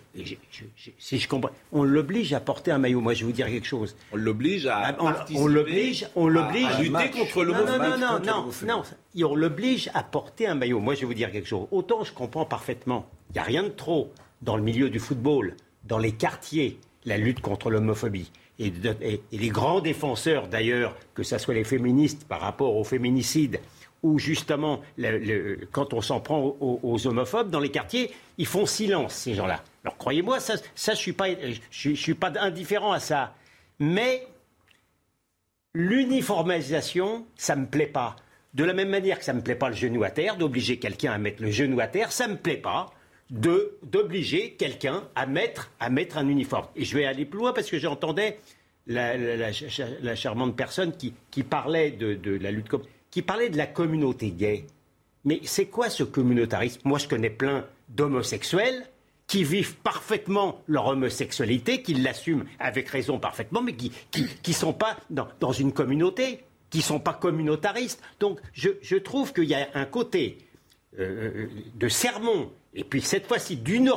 si je comprends, on l'oblige à porter un maillot. Moi, je vais vous dire quelque chose.
On l'oblige à
ah, on, l'oblige, on l'oblige
à, lutter contre le
non, non, non, non, non, non, on l'oblige à porter un maillot. Moi, je vais vous dire quelque chose. Autant je comprends parfaitement. Il n'y a rien de trop dans le milieu du football, dans les quartiers, la lutte contre l'homophobie et, les grands défenseurs d'ailleurs, que ce soit les féministes par rapport aux féminicides, ou justement, quand on s'en prend aux, homophobes dans les quartiers, ils font silence, ces gens-là. Alors croyez-moi, ça, je ne suis, suis pas indifférent à ça. Mais l'uniformisation, ça ne me plaît pas. De la même manière que ça ne me plaît pas le genou à terre, d'obliger quelqu'un à mettre le genou à terre, ça ne me plaît pas d'obliger quelqu'un à mettre, à mettre un uniforme. Et je vais aller plus loin parce que j'entendais la, la, charmante personne qui, qui parlait de, de, la lutte, qui parlait de la communauté gay. Mais c'est quoi ce communautarisme? Moi, je connais plein d'homosexuels qui vivent parfaitement leur homosexualité, qui l'assument avec raison parfaitement, mais qui ne qui, sont pas dans, dans, une communauté, qui ne sont pas communautaristes. Donc, je, je trouve qu'il y a un côté euh, euh, de sermon et puis cette fois-ci d'une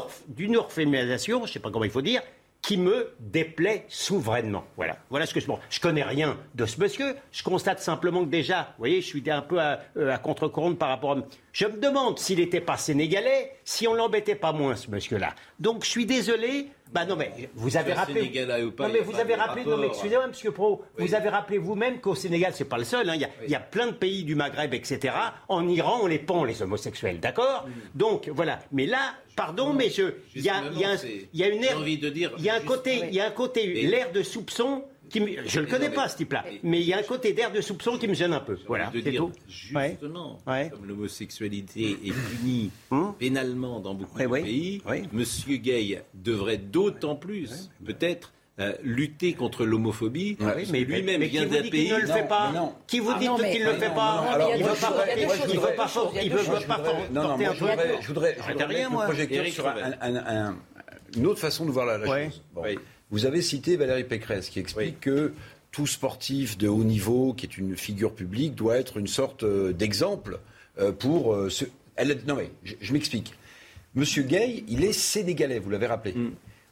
euphémisation, je ne sais pas comment il faut dire, qui me déplaît souverainement. Voilà, voilà ce que je pense. Je connais rien de ce monsieur. Je constate simplement que déjà, vous voyez, je suis un peu à, euh, contre-courant par rapport à. Je me demande s'il n'était pas sénégalais, si on l'embêtait pas moins ce monsieur-là. Donc je suis désolé. Bah non mais vous avez rappelé.
non
mais vous avez rappelé. Non mais excusez-moi, Monsieur Pro. Vous avez rappelé vous-même qu'au Sénégal c'est pas le seul. Hein. Il, y a, il, y a, plein de pays du Maghreb, etc. En Iran on les pend les homosexuels, d'accord Donc voilà. Mais là, pardon, mais je, il y a, il y a, il y a une
envie de dire.
Il y a un côté, il y a un côté, l'air de soupçon je ne le connais pas, ce type-là. Mais il y a un côté d'air de soupçon qui me gêne un peu. Voilà,
c'est tout. Justement, comme l'homosexualité est punie hum. pénalement dans beaucoup de pays, Monsieur Gay devrait d'autant plus, peut-être, euh, lutter contre l'homophobie.
mais lui-même vient d'un pays. Qui ne le fait pas Qui vous dit qu'il ne le fait pas Il ne veut pas Il veut pas Il veut pas Non, non,
je voudrais projecter sur une autre façon de voir la chose. Vous avez cité Valérie Pécresse qui explique que tout sportif de haut niveau, qui est une figure publique, doit être une sorte euh, d'exemple euh, pour euh, ce. Elle, non mais je, m'explique. Monsieur Gay, il est sénégalais, vous l'avez rappelé. Mm.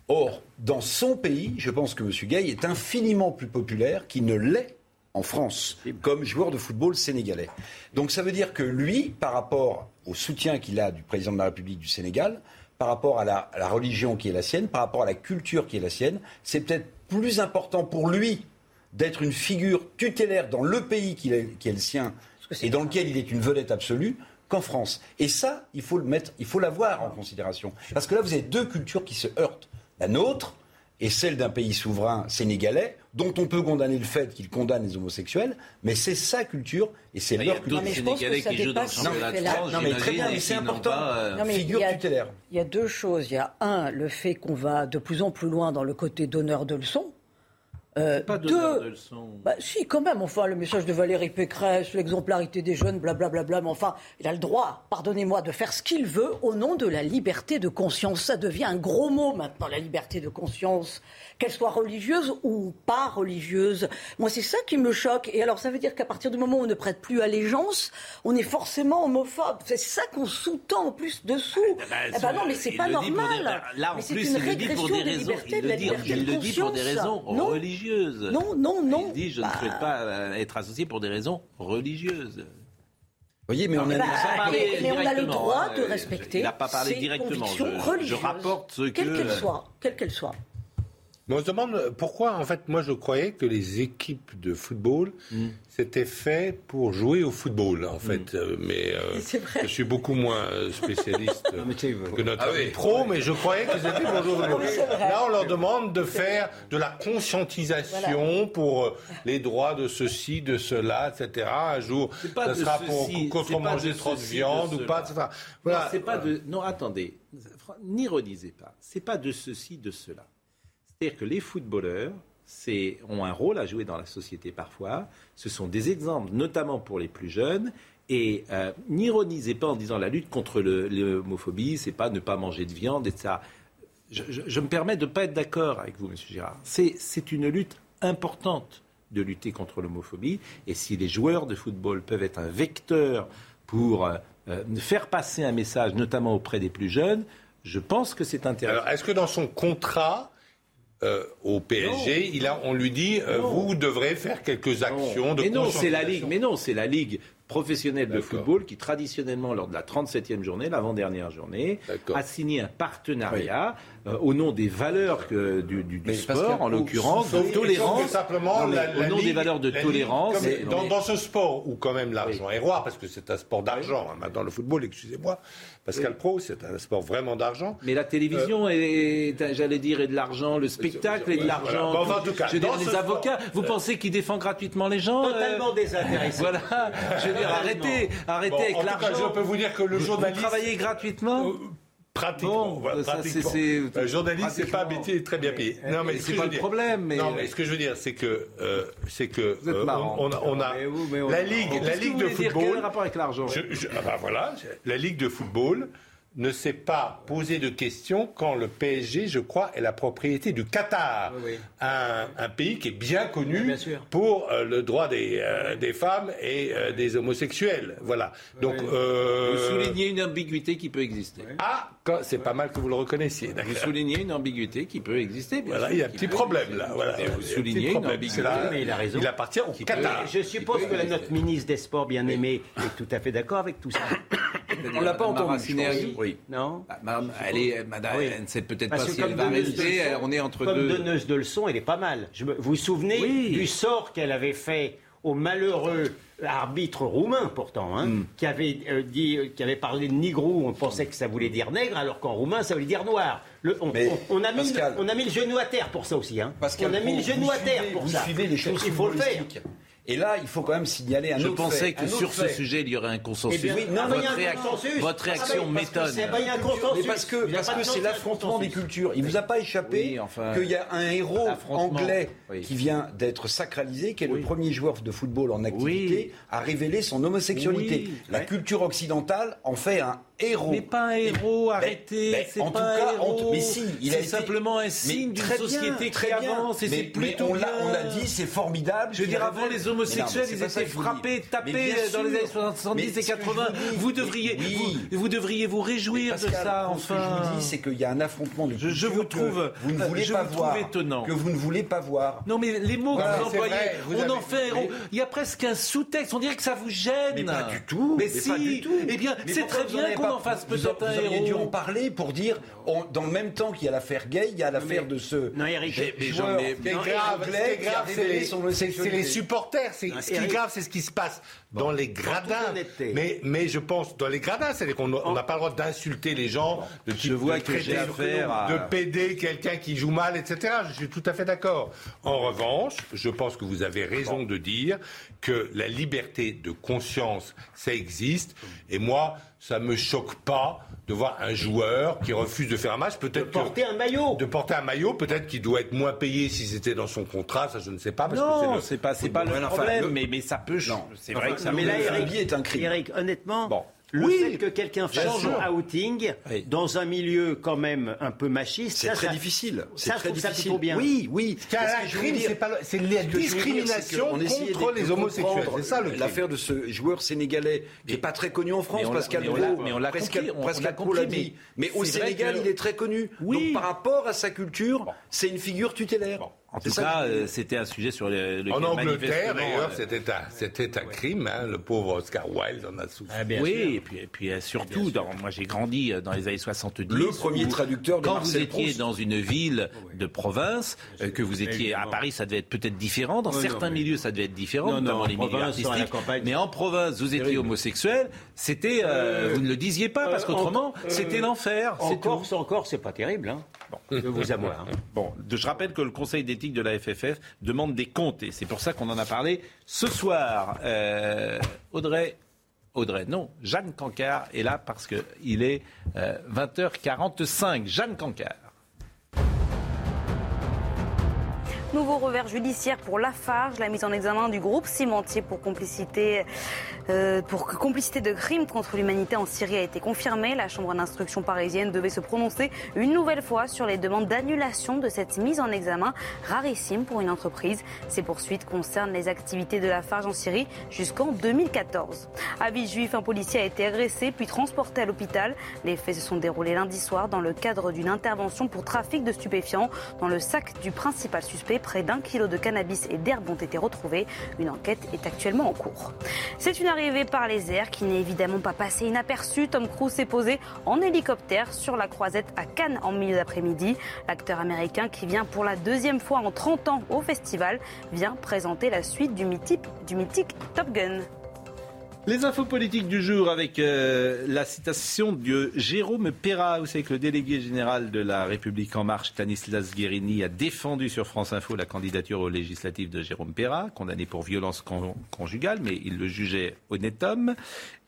Or, dans son pays, je pense que Monsieur Gay est infiniment plus populaire qu'il ne l'est en France comme joueur de football sénégalais. Donc ça veut dire que lui, par rapport au soutien qu'il a du président de la République du Sénégal, par rapport à la, religion qui est la sienne, par rapport à la culture qui est la sienne. C'est peut-être plus important pour lui d'être une figure tutélaire dans le pays qui est, qui est le sien et dans lequel il est une vedette absolue qu'en France. Et ça, il faut le mettre, il faut l'avoir en considération. Parce que là, vous avez deux cultures qui se heurtent. La nôtre, et celle d'un pays souverain sénégalais, dont on peut condamner le fait qu'il condamne les homosexuels, mais c'est sa culture et c'est leur culture.
mais dans le championnat de
Non, mais très bien, mais c'est important.
Euh, figure tutélaire. Il y a deux choses. Il y a un, le fait qu'on va de plus en plus loin dans le côté donneur de leçons. Euh,
Pas de
bah, si, quand même, enfin, le message de Valérie Pécresse, l'exemplarité des jeunes, blablabla, mais enfin, il a le droit, pardonnez-moi, de faire ce qu'il veut au nom de la liberté de conscience. Ça devient un gros mot maintenant, la liberté de conscience, qu'elle soit religieuse ou pas religieuse. Moi, c'est ça qui me choque. Et alors, ça veut dire qu'à partir du moment où on ne prête plus allégeance, on est forcément homophobe. C'est ça qu'on sous-tend en plus dessous. eh ben non, mais c'est
il
pas normal.
des- bah, Là, en
Mais c'est
plus,
une
il le dit pour
régression
des raisons.
libertés,
Il
de la
le dit, pour des raisons
Non.
Religieuses.
Non, non, non.
Il dit je ne
Bah,
souhaite pas euh, être associé pour des raisons religieuses.
Vous voyez, mais on a
Bah,
pas
mais, on a le droit
hein,
de
euh,
respecter
il n'a pas parlé
ses
directement, je- rapporte ce que-
qu'elles soient, quelles qu'elles soient.
Mais on se demande pourquoi, en fait, moi je croyais que les équipes de football c'était fait pour jouer au football, en fait. Euh, mais euh,
C'est vrai.
je suis beaucoup moins euh, spécialiste que notre
Ah oui.
pro, mais je croyais que c'était pour jouer au football. Là, on leur demande de faire de la conscientisation pour euh, les droits de ceci, de cela, etc. Un jour, ça
de
sera
ceci,
pour contre
pas
manger
de
trop de viande
de
ou pas, etc.
Non,
Voilà.
c'est pas de. Non, attendez. N'ironisez pas. C'est pas de ceci, de cela. C'est-à-dire que les footballeurs ont un rôle à jouer dans la société parfois. Ce sont des exemples, notamment pour les plus jeunes. Et euh, n'ironisez pas en disant la lutte contre l'homophobie, c'est pas ne pas manger de viande, etc. Je, me permets de ne pas être d'accord avec vous, Monsieur Girard. C'est, c'est une lutte importante de lutter contre l'homophobie. Et si les joueurs de football peuvent être un vecteur pour euh, euh, faire passer un message, notamment auprès des plus jeunes, je pense que c'est intéressant.
Alors, est-ce que dans son contrat euh, au PSG, il a, on lui dit euh, vous devrez faire quelques actions de
mais non, c'est la ligue. Mais non, c'est la ligue professionnelle de football qui traditionnellement lors de la 37e journée, l'avant-dernière journée, a signé un partenariat euh, au nom des valeurs que- du, sport, en l'occurrance,
Sauf-
de tolérance,
simplement,
Non,
la-
au
la
nom des valeurs de tolérance.
Ligue, comme-
et-
dans,
mais-
dans ce sport où quand même l'argent est roi, parce que c'est un sport d'argent, hein, maintenant le football, excusez-moi, Pascal Pro, c'est un sport vraiment d'argent.
Mais la télévision est- j'allais dire, est de l'argent, le spectacle est de
Voilà.
l'argent.
Bon, en tout cas,
je veux dire,
dans
les
sport-
avocats, vous pensez qu'ils défendent gratuitement les gens euh,
Totalement désintéressé.
Voilà, je dire, arrêtez, arrêtez
Bon,
avec l'argent.
je peux vous dire que le journaliste-
Vous travaillez gratuitement
Euh, Pratiquement.
Bon,
pratiquement.
c'est-
Euh, journaliste, c'est pas métier très bien payé. Non, mais
c'est pas le problème, mais-
Non, mais ce que je veux dire, c'est que, euh, c'est que
Vous êtes
euh, on, a, on a-
Mais vous, mais on-
la ligue, la
Qu'est-ce que
ligue de
Quel
football.
le rapport avec l'argent?
Je- je- ah bah voilà, la Ligue de football ne s'est pas posé de questions quand le PSG, je crois, est la propriété du Qatar,
Oui, oui.
Un, un pays qui est bien connu
bien sûr.
pour euh, le droit des, euh, des femmes et euh, des homosexuels. Voilà. Donc, euh,
Vous soulignez une ambiguïté qui peut exister.
ah, quand- c'est pas mal que vous le reconnaissiez. d'accord.
Vous soulignez une ambiguïté qui peut exister. bien
Voilà,
sûr,
il y a un petit problème
exister.
là. Voilà.
Vous soulignez une ambiguïté.
Là-
Mais il a raison.
Il appartient au Qatar.
Je suppose que la- notre ministre des Sports bien-aimé est tout à fait d'accord avec tout ça.
On l'a pas entendu.
Oui.
Non?
Ah, madame, elle est, madame,
Oui.
elle ne sait peut-être pas si
comme
elle va
de
rester. elle- On est entre
Comme
deux.
donneuse de leçons, elle est pas mal. Je me- vous vous souvenez
Oui.
du sort qu'elle avait fait au malheureux arbitre roumain pourtant, hein,
Hmm.
qui avait euh, dit, euh, qui avait parlé de nigrou, on pensait que ça voulait dire nègre, alors qu'en roumain ça voulait dire noir. Le- on,
Mais,
on- on a mis,
Pascal-
on a mis le genou à terre pour ça aussi. Hein.
Pascal
on a mis le genou à terre pour
vous
ça.
suivez les choses
Il faut le faire.
Et là, il faut quand même signaler un
Je
autre
pensais
fait,
que sur ce sujet, il y aurait un consensus.
Eh bien, non,
votre,
un
réac-
consensus.
votre réaction
Ah que
m'étonne.
Mais parce que parce c'est
consensus,
l'affrontement des cultures. Il vous a pas échappé
Oui, enfin,
qu'il y a un héros anglais
oui.
qui vient d'être sacralisé, qui est
Oui.
le premier joueur de football en activité à révéler son homosexualité. La culture occidentale en fait un héros.
Mais pas un héros, arrêtez,
mais
c'est
en
pas
tout
un
cas,
héros.
mais si, il a
c'est
été-
simplement un signe d'une société
très
qui
bien.
avance et
Mais-
c'est
mais
plutôt
on l'a- on l'a dit, c'est formidable.
Je veux dire, avant, les homosexuels,
non,
ils étaient frappés, tapés dans les années 70
Mais
et
ce que je
80.
vous
devriez,
oui.
vous, vous devriez vous réjouir
Pascal,
de ça,
Ce que je
enfin.
vous dis, c'est qu'il y a un affrontement de
Je- je vous trouve-
vous ne voulez
je
pas
vous trouve
voir,
étonnant.
que vous ne voulez pas voir.
Non, mais les mots
Voilà,
que vous employez,
vrai, vous
on
avez-
en fait un héros. Il y a presque un sous-texte. On dirait que ça vous gêne.
Mais pas du tout.
Mais, si.
tout.
Eh bien, c'est très bien
avez
qu'on en fasse peut-être un
auriez dû en
héros.
parler pour dire, on- dans le même temps qu'il y a l'affaire gay, il y a l'affaire de ce
Non, Eric,
mais
grave, c'est les, supporters. Ce qui est grave, c'est ce qui se passe dans les gradins. Mais, mais je pense dans les gradins, c'est-à-dire qu'on on n'a pas le droit d'insulter les gens, de,
Je vois que j'ai
de péder quelqu'un qui joue mal, etc. Je suis tout à fait d'accord. En revanche, je pense que vous avez raison de dire que la liberté de conscience, ça existe. Et moi, ça me choque pas de voir un joueur qui refuse de faire un match, peut-être
De porter un maillot.
de porter un maillot, peut-être qu'il doit être moins payé si c'était dans son contrat, ça je ne sais pas. Parce que
Non,
le
c'est pas, c'est pas le
Enfin,
problème,
le-
mais, mais ça peut. C'est vrai que ça
mais là, Eric,
est un crime.
Eric, honnêtement,
Bon.
Le
Oui,
fait que quelqu'un fasse
sûr.
outing
Oui.
dans un milieu quand même un peu machiste,
C'est
ça,
très
ça-
difficile. C'est
Ça, je
très
trouve ça
difficile.
plutôt bien.
Oui, oui. Ce
la
dire-
c'est la
que dire,
discrimination
qu'on essayait
contre les homosexuels. C'est ça.
L'affaire de ce joueur sénégalais qui n'est pas très connu en France,
mais on l'a-
Pascal
mais on l'a-
Pro,
mais on l'a
Pascal-
compris.
Mais au Sénégal,
que-
il est très connu.
Oui.
Donc par rapport à sa culture, c'est une figure tutélaire.
En tout cas,
que
euh, c'était un sujet sur le, lequel
En Angleterre, d'ailleurs, c'était un, c'était un crime. hein, le pauvre Oscar Wilde en a souffert.
Ah, bien
oui,
sûr.
et puis, et puis euh, surtout, dans, moi j'ai grandi euh, dans les années 70.
Le premier
où,
traducteur de
Quand
Marcel
vous étiez
Proust.
dans une ville de province, euh, que vous étiez à Paris, ça devait être peut-être différent. Dans certains milieux, ça devait être différent,
Non, non,
notamment
en
les milieux artistiques.
campagne,
Mais en province, vous étiez homosexuel, c'était, euh, vous ne le disiez pas, parce qu'autrement,
en- euh,
c'était l'enfer.
En. Corse, encore, c'est pas terrible. Hein. Je vous avoue. hein.
Bon, je rappelle que le Conseil d'éthique de la FFF demande des comptes et c'est pour ça qu'on en a parlé ce soir. Euh, Audrey, Audrey, non, Jeanne Cancard est là parce qu'il est euh, 20h45. Jeanne Cancard.
Nouveau revers judiciaire pour Lafarge, la mise en examen du groupe cimentier pour complicité, euh, pour complicité de crimes contre l'humanité en Syrie a été confirmée. La chambre d'instruction parisienne devait se prononcer une nouvelle fois sur les demandes d'annulation de cette mise en examen rarissime pour une entreprise. Ces poursuites concernent les activités de Lafarge en Syrie jusqu'en 2014. À Villejuif, un policier a été agressé puis transporté à l'hôpital. Les faits se sont déroulés lundi soir dans le cadre d'une intervention pour trafic de stupéfiants. Dans le sac du principal suspect, près d'un kilo de cannabis et d'herbe ont été retrouvés. Une enquête est actuellement en cours. C'est une arrivée par les airs qui n'est évidemment pas passée inaperçue. Tom Cruise s'est posé en hélicoptère sur la croisette à Cannes en milieu d'après-midi. L'acteur américain qui vient pour la deuxième fois en 30 ans au festival vient présenter la suite du mythique Top Gun.
Les infos politiques du jour avec euh, la citation de Jérôme Perra. Vous savez que le délégué général de la République En Marche, Stanislas Guérini, a défendu sur France Info la candidature aux législatives de Jérôme Perra, condamné pour violence con- conjugale, mais il le jugeait honnête homme.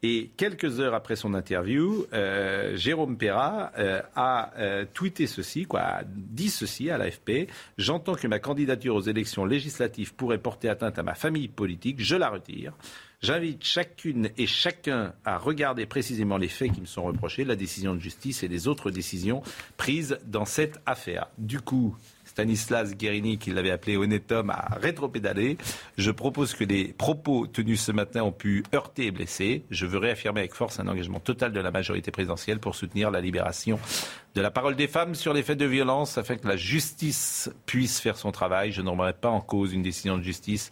Et quelques heures après son interview, euh, Jérôme Perra euh, a tweeté ceci, quoi, dit ceci à l'AFP. J'entends que ma candidature aux élections législatives pourrait porter atteinte à ma famille politique. Je la retire. J'invite chacune et chacun à regarder précisément les faits qui me sont reprochés, la décision de justice et les autres décisions prises dans cette affaire. Du coup, Stanislas Guérini, qui l'avait appelé honnête homme, a rétropédalé. Je propose que les propos tenus ce matin ont pu heurter et blesser. Je veux réaffirmer avec force un engagement total de la majorité présidentielle pour soutenir la libération de la parole des femmes sur les faits de violence afin que la justice puisse faire son travail. Je ne remets pas en cause une décision de justice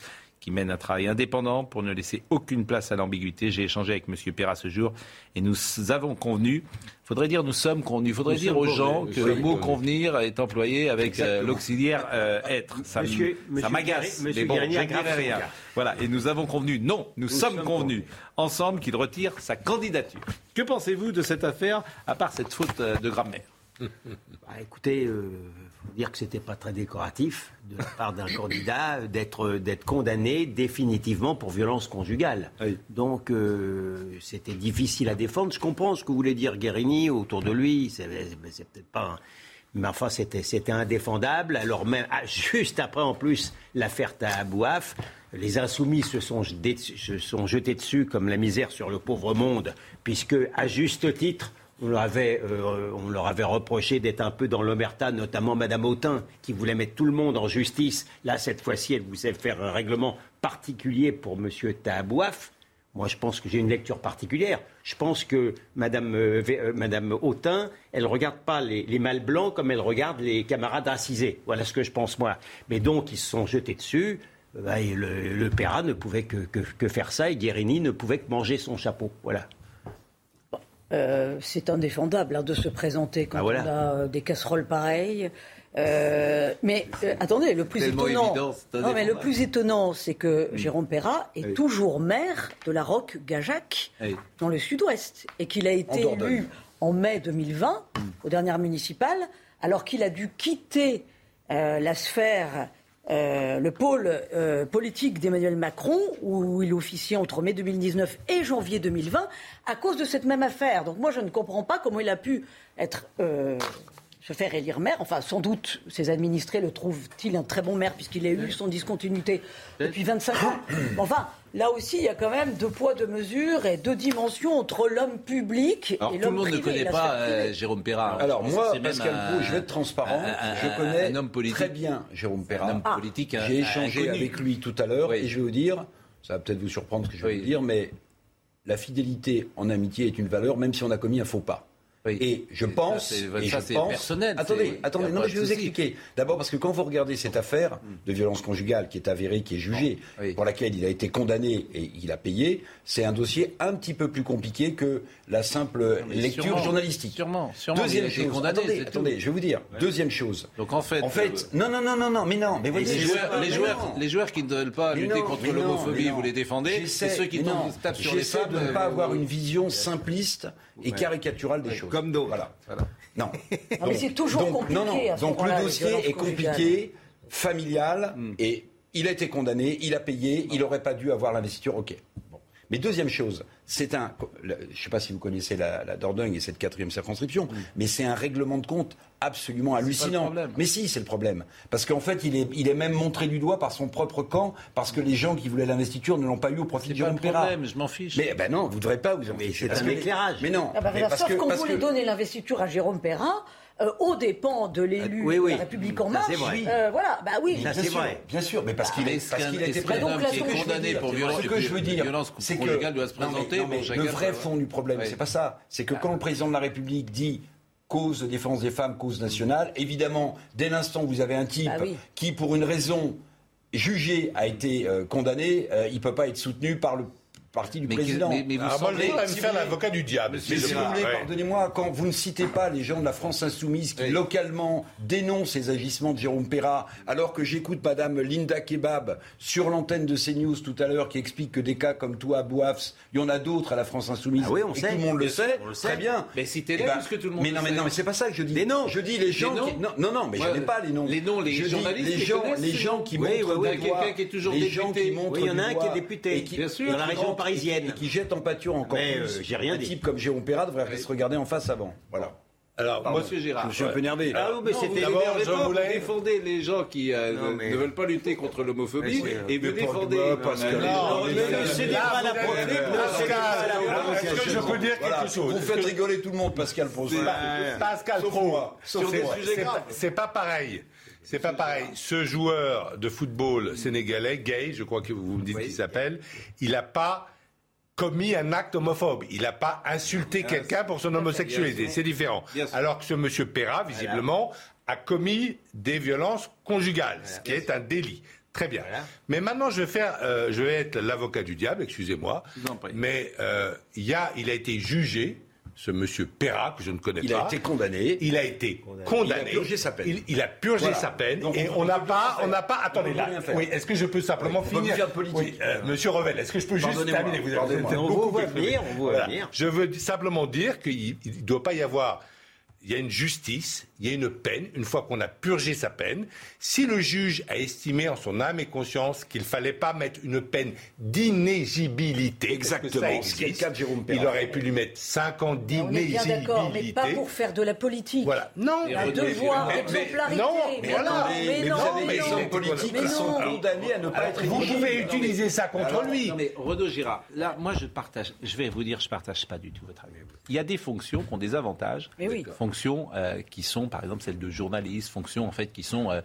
qui mène un travail indépendant pour ne laisser aucune place à l'ambiguïté. J'ai échangé avec M. Perra ce jour et nous avons convenu, faudrait dire nous sommes convenus, faudrait
Nous
dire aux gens
convenus,
que
nous
le mot
convenus.
convenir est employé avec euh, l'auxiliaire euh, être. Ça, m- m'agace. Mais bon,
Guérini
je rien. Voilà, et nous avons convenu, non, nous, sommes,
sommes
convenus ensemble qu'il retire sa candidature. Que pensez-vous de cette affaire, à part cette faute euh, de grammaire?
Bah, écoutez, euh, dire que c'était pas très décoratif de la part d'un candidat d'être d'être condamné définitivement pour violence conjugale. Donc euh, c'était difficile à défendre. Je comprends ce que voulait dire Guérini autour de lui. C'est c'est peut-être pas. un- Mais enfin, c'était c'était indéfendable. Alors même ah, juste après, en plus, l'affaire Tahabouaf, les insoumis se sont, jetés, se sont jetés dessus comme la misère sur le pauvre monde, puisque à juste titre. On leur, avait, euh, on leur avait reproché d'être un peu dans l'omerta, notamment Madame Autain, qui voulait mettre tout le monde en justice. Là, cette fois-ci, elle voulait faire un règlement particulier pour Monsieur Tahabouaf. Moi, je pense que j'ai une lecture particulière. Je pense que Madame, euh, euh, elle ne regarde pas les, les mâles blancs comme elle regarde les camarades racisés. Voilà ce que je pense, moi. Mais donc, ils se sont jetés dessus. Euh, et le, le Péra ne pouvait que, que- que faire ça et Guérini ne pouvait que manger son chapeau. Voilà.
Euh, c'est indéfendable hein, de se présenter quand
Ah, voilà.
on a euh, des casseroles pareilles. Euh, mais attendez, le plus étonnant,
évident,
non, mais le plus étonnant, c'est que Jérôme Perra est
Oui.
toujours maire de la Roque Gajac
Oui.
dans le Sud-Ouest et qu'il a été élu en mai 2020 aux dernières municipales, alors qu'il a dû quitter la sphère euh, le pôle euh, politique d'Emmanuel Macron, où il officiait entre mai 2019 et janvier 2020, à cause de cette même affaire. Donc moi, je ne comprends pas comment il a pu être euh, se faire élire maire. Enfin, sans doute, ses administrés le trouvent-ils un très bon maire puisqu'il a eu son discontinuité depuis 25 ans. Enfin, là aussi, il y a quand même deux poids, deux mesures et deux dimensions entre l'homme public
Alors,
et
tout le
l'homme
monde ne
privé,
connaît pas euh, Jérôme Perra.
Alors moi, Pascal Pro, je vais être transparent.
un-
je connais
un homme politique.
très bien Jérôme Perra.
Un homme politique, un-
J'ai échangé
inconnu.
avec lui tout à l'heure
Oui.
et je vais vous dire, ça va peut-être vous surprendre ce que je vais
Oui.
vous dire, mais la fidélité en amitié est une valeur même si on a commis un faux pas.
Oui.
Et je pense,
c'est- ça, c'est
pense-
personnel,
Attendez,
c'est-
attendez, non,
pas
mais je vais vous expliquer. D'abord parce que quand vous regardez cette affaire de violence conjugale qui est avérée, qui est jugée,
Oui.
pour laquelle il a été condamné et il a payé, c'est un dossier un petit peu plus compliqué que la simple lecture
sûrement,
journalistique.
sûrement, sûrement,
Deuxième
il a été
chose,
condamné,
attendez,
c'est tout.
attendez, je vais vous dire. Deuxième chose.
Donc en fait,
En fait,
euh,
non, non, non, non, non, mais non, mais voyez,
les, joueurs, les,
mais
joueurs,
non.
les joueurs qui ne veulent pas
Mais
lutter
non,
contre l'homophobie, vous les défendez. Et ceux qui tapent sur les femmes.
de ne
euh,
pas avoir
vous-
une vision simpliste et caricaturale des choses. Comme d'autres. Voilà. Non.
Ah, mais c'est toujours
donc, non, non.
compliqué à ce
Donc le dossier est compliqué, familial,
Hmm.
et il a été condamné, il a payé, il n'aurait pas dû avoir l'investiture, ok. Bon. Mais deuxième chose, c'est un. Je ne sais pas si vous connaissez la, la Dordogne et cette quatrième circonscription, mais c'est un règlement de compte absolument hallucinant. Mais si, c'est le problème. Parce qu'en fait, il est, il est même montré du doigt par son propre camp, parce que les gens qui voulaient l'investiture ne l'ont pas eu au profit de Jérôme
le
Perra.
problème, je m'en fiche.
Mais ben non, vous ne devrez pas vous en ficher.
c'est un éclairage.
Mais non.
Ah bah
mais parce
sauf
que-
qu'on voulait
que-
donner l'investiture à Jérôme Perrin euh, aux dépens de l'élu
Oui,
de
oui.
la République en marche.
c'est vrai.
Euh, voilà, bah oui.
Ça,
Bien
c'est
sûr,
vrai.
bien sûr, mais parce qu'il
Mais
est, parce qu'il
donc, là, ce que veux
condamné
dire,
pour
c'est
violence,
ce que je veux dire, c'est que
doit se présenter
le vrai fond du problème, c'est pas ça. C'est que quand le président de la République dit cause de défense des femmes, cause nationale, évidemment, dès l'instant où vous avez un type
Bah oui.
qui, pour une raison jugée, a été euh, condamné, euh, il ne peut pas être soutenu par le parti du
Mais que-
président.
mais- mais vous
Ah, moi,
semblez-
me
si
faire l'avocat du diable.
Mais si vous voulez,
Ouais.
pardonnez-moi, quand vous ne citez pas les gens de la France insoumise qui
Oui.
localement dénoncent les agissements de Jérôme Perra, alors que j'écoute Madame Linda Kebab sur l'antenne de CNews tout à l'heure qui explique que des cas comme toi à Bouafs, il y en a d'autres à la France insoumise.
Ah oui, on
et
sait.
tout le monde le sait,
on le sait.
très bien.
Mais citez-les,
Eh ben,
puisque tout le monde
Mais
le
non, mais non, mais c'est pas ça que je dis.
Des noms.
Je dis les gens qui. Non, non, non, mais je n'ai pas les noms.
les noms, les
Je
journalistes
les
les
gens, les gens qui montrent
oui.
doigt-
Quelqu'un qui est toujours
les gens
député.
qui montrent
Oui, il y en a un qui est député.
Bien sûr.
Dans la
qui
région parisienne.
et qui jettent en pâture encore
Mais,
plus.
euh, j'ai rien
un
dit.
type comme Jérôme Perra devrait se regarder en face avant. Voilà.
Alors,
Pardon.
Monsieur Gérard.
Je me suis un peu énervé.
Ah oui, mais
Non,
c'était
vous
D'abord,
n'énervez
je
pas, vous défendez les gens qui euh,
Non,
ne-
mais-
ne veulent pas lutter contre l'homophobie
c'est-
et vous défendez
pas profite,
avez-
non, c'est des pas la
Pascal,
profite.
est-ce que je peux dire quelque chose
Vous faites rigoler tout le monde, Pascal Pro.
Pascal
Sauf
Pro,
Sur des sujets graves.
C'est pas pareil. C'est pas pareil. Ce joueur de football sénégalais, Gay, je crois que vous me dites qu'il s'appelle, il n'a pas commis un acte homophobe. Il n'a pas insulté quelqu'un pour son homosexualité. C'est différent. Alors que ce monsieur Perra, visiblement, a commis des violences conjugales, ce qui est un délit. Très bien. Mais maintenant, je vais faire, euh, je vais être l'avocat du diable, excusez-moi. Mais euh, il y a, il a été jugé, ce monsieur Perra que je ne connais
Il
pas.
a été condamné.
Il a été condamné.
Il a purgé sa peine.
Il, il a purgé
Voilà.
sa peine.
Donc,
et
on
n'a pas, on n'a pas. Attendez là. Oui. Est-ce que je peux simplement
Oui,
finir. Oui, euh, Monsieur Revel, est-ce que je peux juste terminer? Vous avez
On
beaucoup
vous venir, on vous
Voilà.
venir.
Je veux simplement dire qu'il ne doit pas y avoir. Il y a une justice, il y a une peine, une fois qu'on a purgé sa peine. Si le juge a estimé en son âme et conscience qu'il fallait pas mettre une peine d'inégibilité,
Exactement,
ça
ce
existe,
qui est le cas de Jérôme
il aurait pu lui mettre 5 ans
On est bien d'accord, mais pas pour faire de la politique.
Voilà. Non,
Un
Mais-
devoir
mais-
d'exemplarité.
non,
mais
mais voilà.
non,
Mais,
mais
mais
non, mais
des politiques
Mais
qui sont
non.
condamnés à ne pas être
Vous pouvez utiliser ça contre lui.
Non mais Renaud Girard, là, moi je partage, je vais vous dire, je partage pas du tout votre avis. Il y a des fonctions qui ont des avantages,
Mais oui.
fonctions euh, qui sont, par exemple, celles de journaliste, fonctions en fait qui sont euh,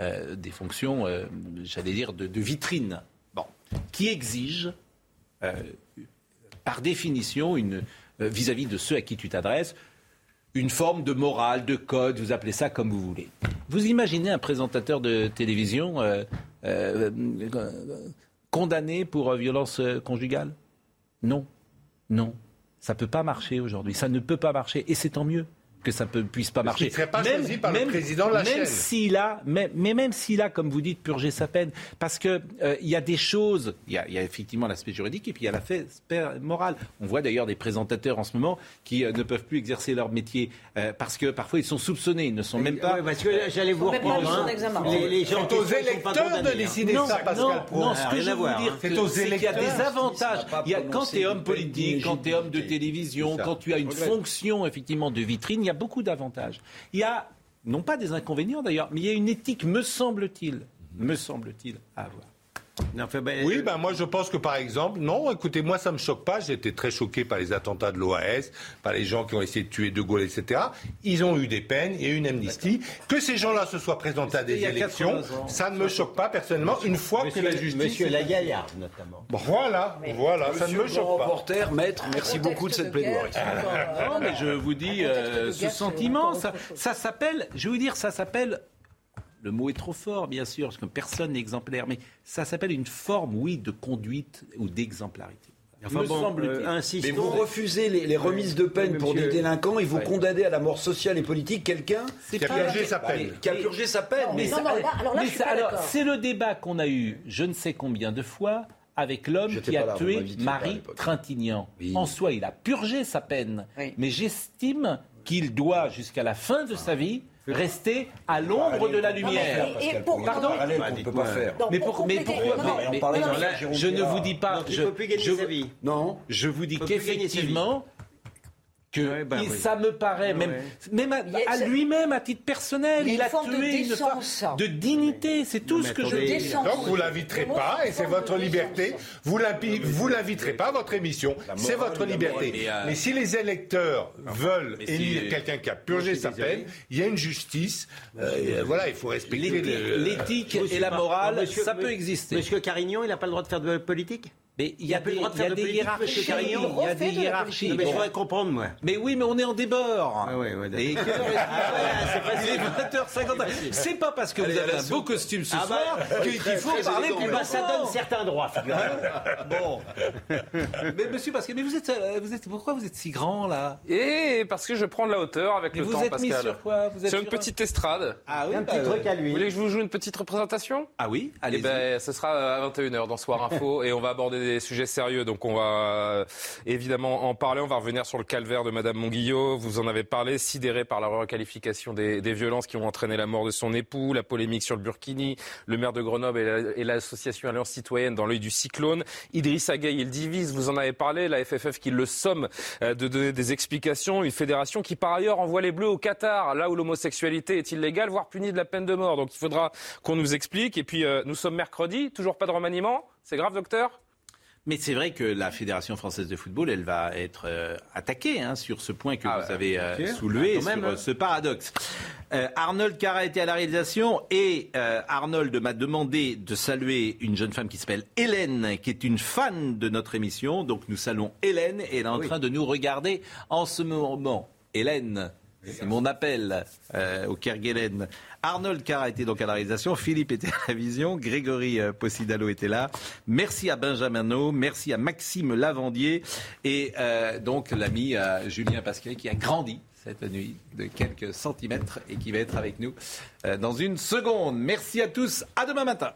euh, des fonctions, euh, j'allais dire, de, vitrine, bon, qui exigent, par définition, vis-à-vis de ceux à qui tu t'adresses, une forme de morale, de code, vous appelez ça comme vous voulez. Vous imaginez un présentateur de télévision condamné pour violence conjugale? Non, non, ça peut pas marcher aujourd'hui. Ça ne peut pas marcher, et c'est tant mieux que ça ne puisse pas
qu'il
marcher.
ne serait pas choisi par le président de la
même s'il a, même, mais même s'il a, comme vous dites, purgé sa peine, parce que euh, il y a des choses, il y a, il y a effectivement l'aspect juridique et puis il y a l'aspect moral. On voit d'ailleurs des présentateurs en ce moment qui euh, ne peuvent plus exercer leur métier euh, parce que parfois ils sont soupçonnés, ils ne sont même pas.
Ouais, parce que j'allais vous reprendre. hein. Les, les gens
aux
sont pas
électeurs de
hein.
décider
non,
ça, Pascal
non, non, ce
a
que je
à
veux
voir,
dire,
hein.
C'est aux
c'est qu'il y a des
électeurs.
avantages. Il y a- quand tu es homme politique, quand tu es homme de télévision, quand tu as une fonction effectivement de vitrine, il y a beaucoup d'avantages. Il y a non pas des inconvénients d'ailleurs, mais il y a une éthique, me semble-t-il, me semble-t-il, à avoir.
Non, ben,
Oui, ben moi je pense que par exemple, non, écoutez, moi ça me choque pas. J'ai été très choqué par les attentats de l'OAS, par les gens qui ont essayé de tuer De Gaulle, etc. Ils ont eu des peines, il y a eu une amnistie. Que ces gens-là se soient présentés à des élections,
80 ans.
ça ne me choque pas personnellement. Une fois
Monsieur,
que la justice.
Monsieur Lagaillard, notamment.
Voilà, voilà, ça ne me choque pas.
reporter, maître, merci beaucoup de cette plaidoirie.
Non, mais je vous dis, euh, ce sentiment, ça, ça s'appelle, je vais vous dire, ça s'appelle, le mot est trop fort, bien sûr, parce que personne n'est exemplaire, mais ça s'appelle une forme, oui, de conduite ou d'exemplarité.
Enfin
Me
bon,
semble-t-il.
euh, insistons.
Mais vous refusez les, les remises de peine
Oui,
pour des délinquants et vous
Ouais.
condamnez à la mort sociale et politique quelqu'un
Qui a purgé sa peine.
qui a purgé sa peine.
Mais
c'est le débat qu'on a eu, je ne sais combien de fois, avec l'homme qui a
là,
tué Marie. Trintignant.
Oui.
En soi, il a purgé sa peine,
Oui.
mais j'estime qu'il doit, jusqu'à la fin de sa vie, rester à l'ombre de la lumière.
Et- et pour-
Pardon
qu'on ne peut pas faire.
Mais, pour- mais pourquoi mais- mais- Je ne vous dis pas. Je, je-.
Non.
je vous dis qu'effectivement, que
Ouais, bah
il-
oui.
ça me paraît, même,
Ouais.
même à, lui-même, à titre personnel,
Il a
il,
une
a
forme de
tué une forme de dignité. C'est tout
mais
ce que je dis.
Donc vous l'inviterez pas et c'est votre liberté. Vous l'invi- vous l'inviterez pas à votre émission. C'est votre liberté.
mais, euh,
Mais si les électeurs veulent élire quelqu'un qui a purgé sa peine, il y a une justice. Euh, voilà, il faut respecter
L'éthique et la morale, ça peut exister.
Monsieur Carignon, il n'a pas le droit de faire de politique?
Mais il y a
plus le
des,
droit de
il y a
faire de
des
politique,
hiérarchies. Il y a des hiérarchies.
Non, mais je voudrais comprendre, moi.
Mais oui, mais on est en débord.
Ah ouais, ouais, d'accord.
Et quelle heure est-ce
Ah, c'est
Il est
facile.
20h50. C'est pas parce que vous avez un beau costume ce
Ah bah,
soir qu'il faut
très
parler plus
Eh ben, ça donne certains droits.
Bon. Mais monsieur Pascal, mais vous êtes, euh, vous êtes, pourquoi vous êtes si grand là?
Et parce que je prends de la hauteur avec
Mais
le
vous
temps,
êtes mis
Pascal.
sur quoi? Vous êtes
Sur une
sur-
petite estrade.
Ah oui,
Un
bah,
petit truc à
Vous
lui.
voulez que je vous joue une petite représentation?
Ah oui,
Eh
allez
ben, ce sera à 21h dans Soir Info et on va aborder des sujets sérieux. Donc on va euh, évidemment en parler. On va revenir sur le calvaire de Madame Monguillot. Vous en avez parlé, sidéré par la requalification des, violences qui ont entraîné la mort de son époux, la polémique sur le Burkini, le maire de Grenoble et la- l'association Alliance Citoyenne dans l'œil du cyclone. Idriss Gueye, il divise. Vous en avez parlé. La FFF qui le somme euh, de donner des explications. Une fédération qui par ailleurs envoie les Bleus au Qatar, là où l'homosexualité est illégale, voire punie de la peine de mort. Donc il faudra qu'on nous explique. Et puis euh, nous sommes mercredi, toujours pas de remaniement. C'est grave, docteur?
Mais c'est vrai que la Fédération française de football, elle va être euh, attaquée hein, sur ce point que
Ah
vous
ouais,
avez euh, soulevé,
Ah, même,
sur euh,
hein.
ce paradoxe. Euh, Arnold Carra était à la réalisation et euh, Arnold m'a demandé de saluer une jeune femme qui s'appelle Hélène, qui est une fan de notre émission. Donc nous saluons Hélène et elle est en train de nous regarder en ce moment. Hélène, c'est mon appel euh, au Kerguelen. Arnold Carra était donc à la réalisation, Philippe était à la vision, Grégory euh, Possidalo était là. Merci à Benjamin No, merci à Maxime Lavandier et euh, donc l'ami Julien Pascal qui a grandi cette nuit de quelques centimètres et qui va être avec nous dans une seconde. Merci à tous, à demain matin.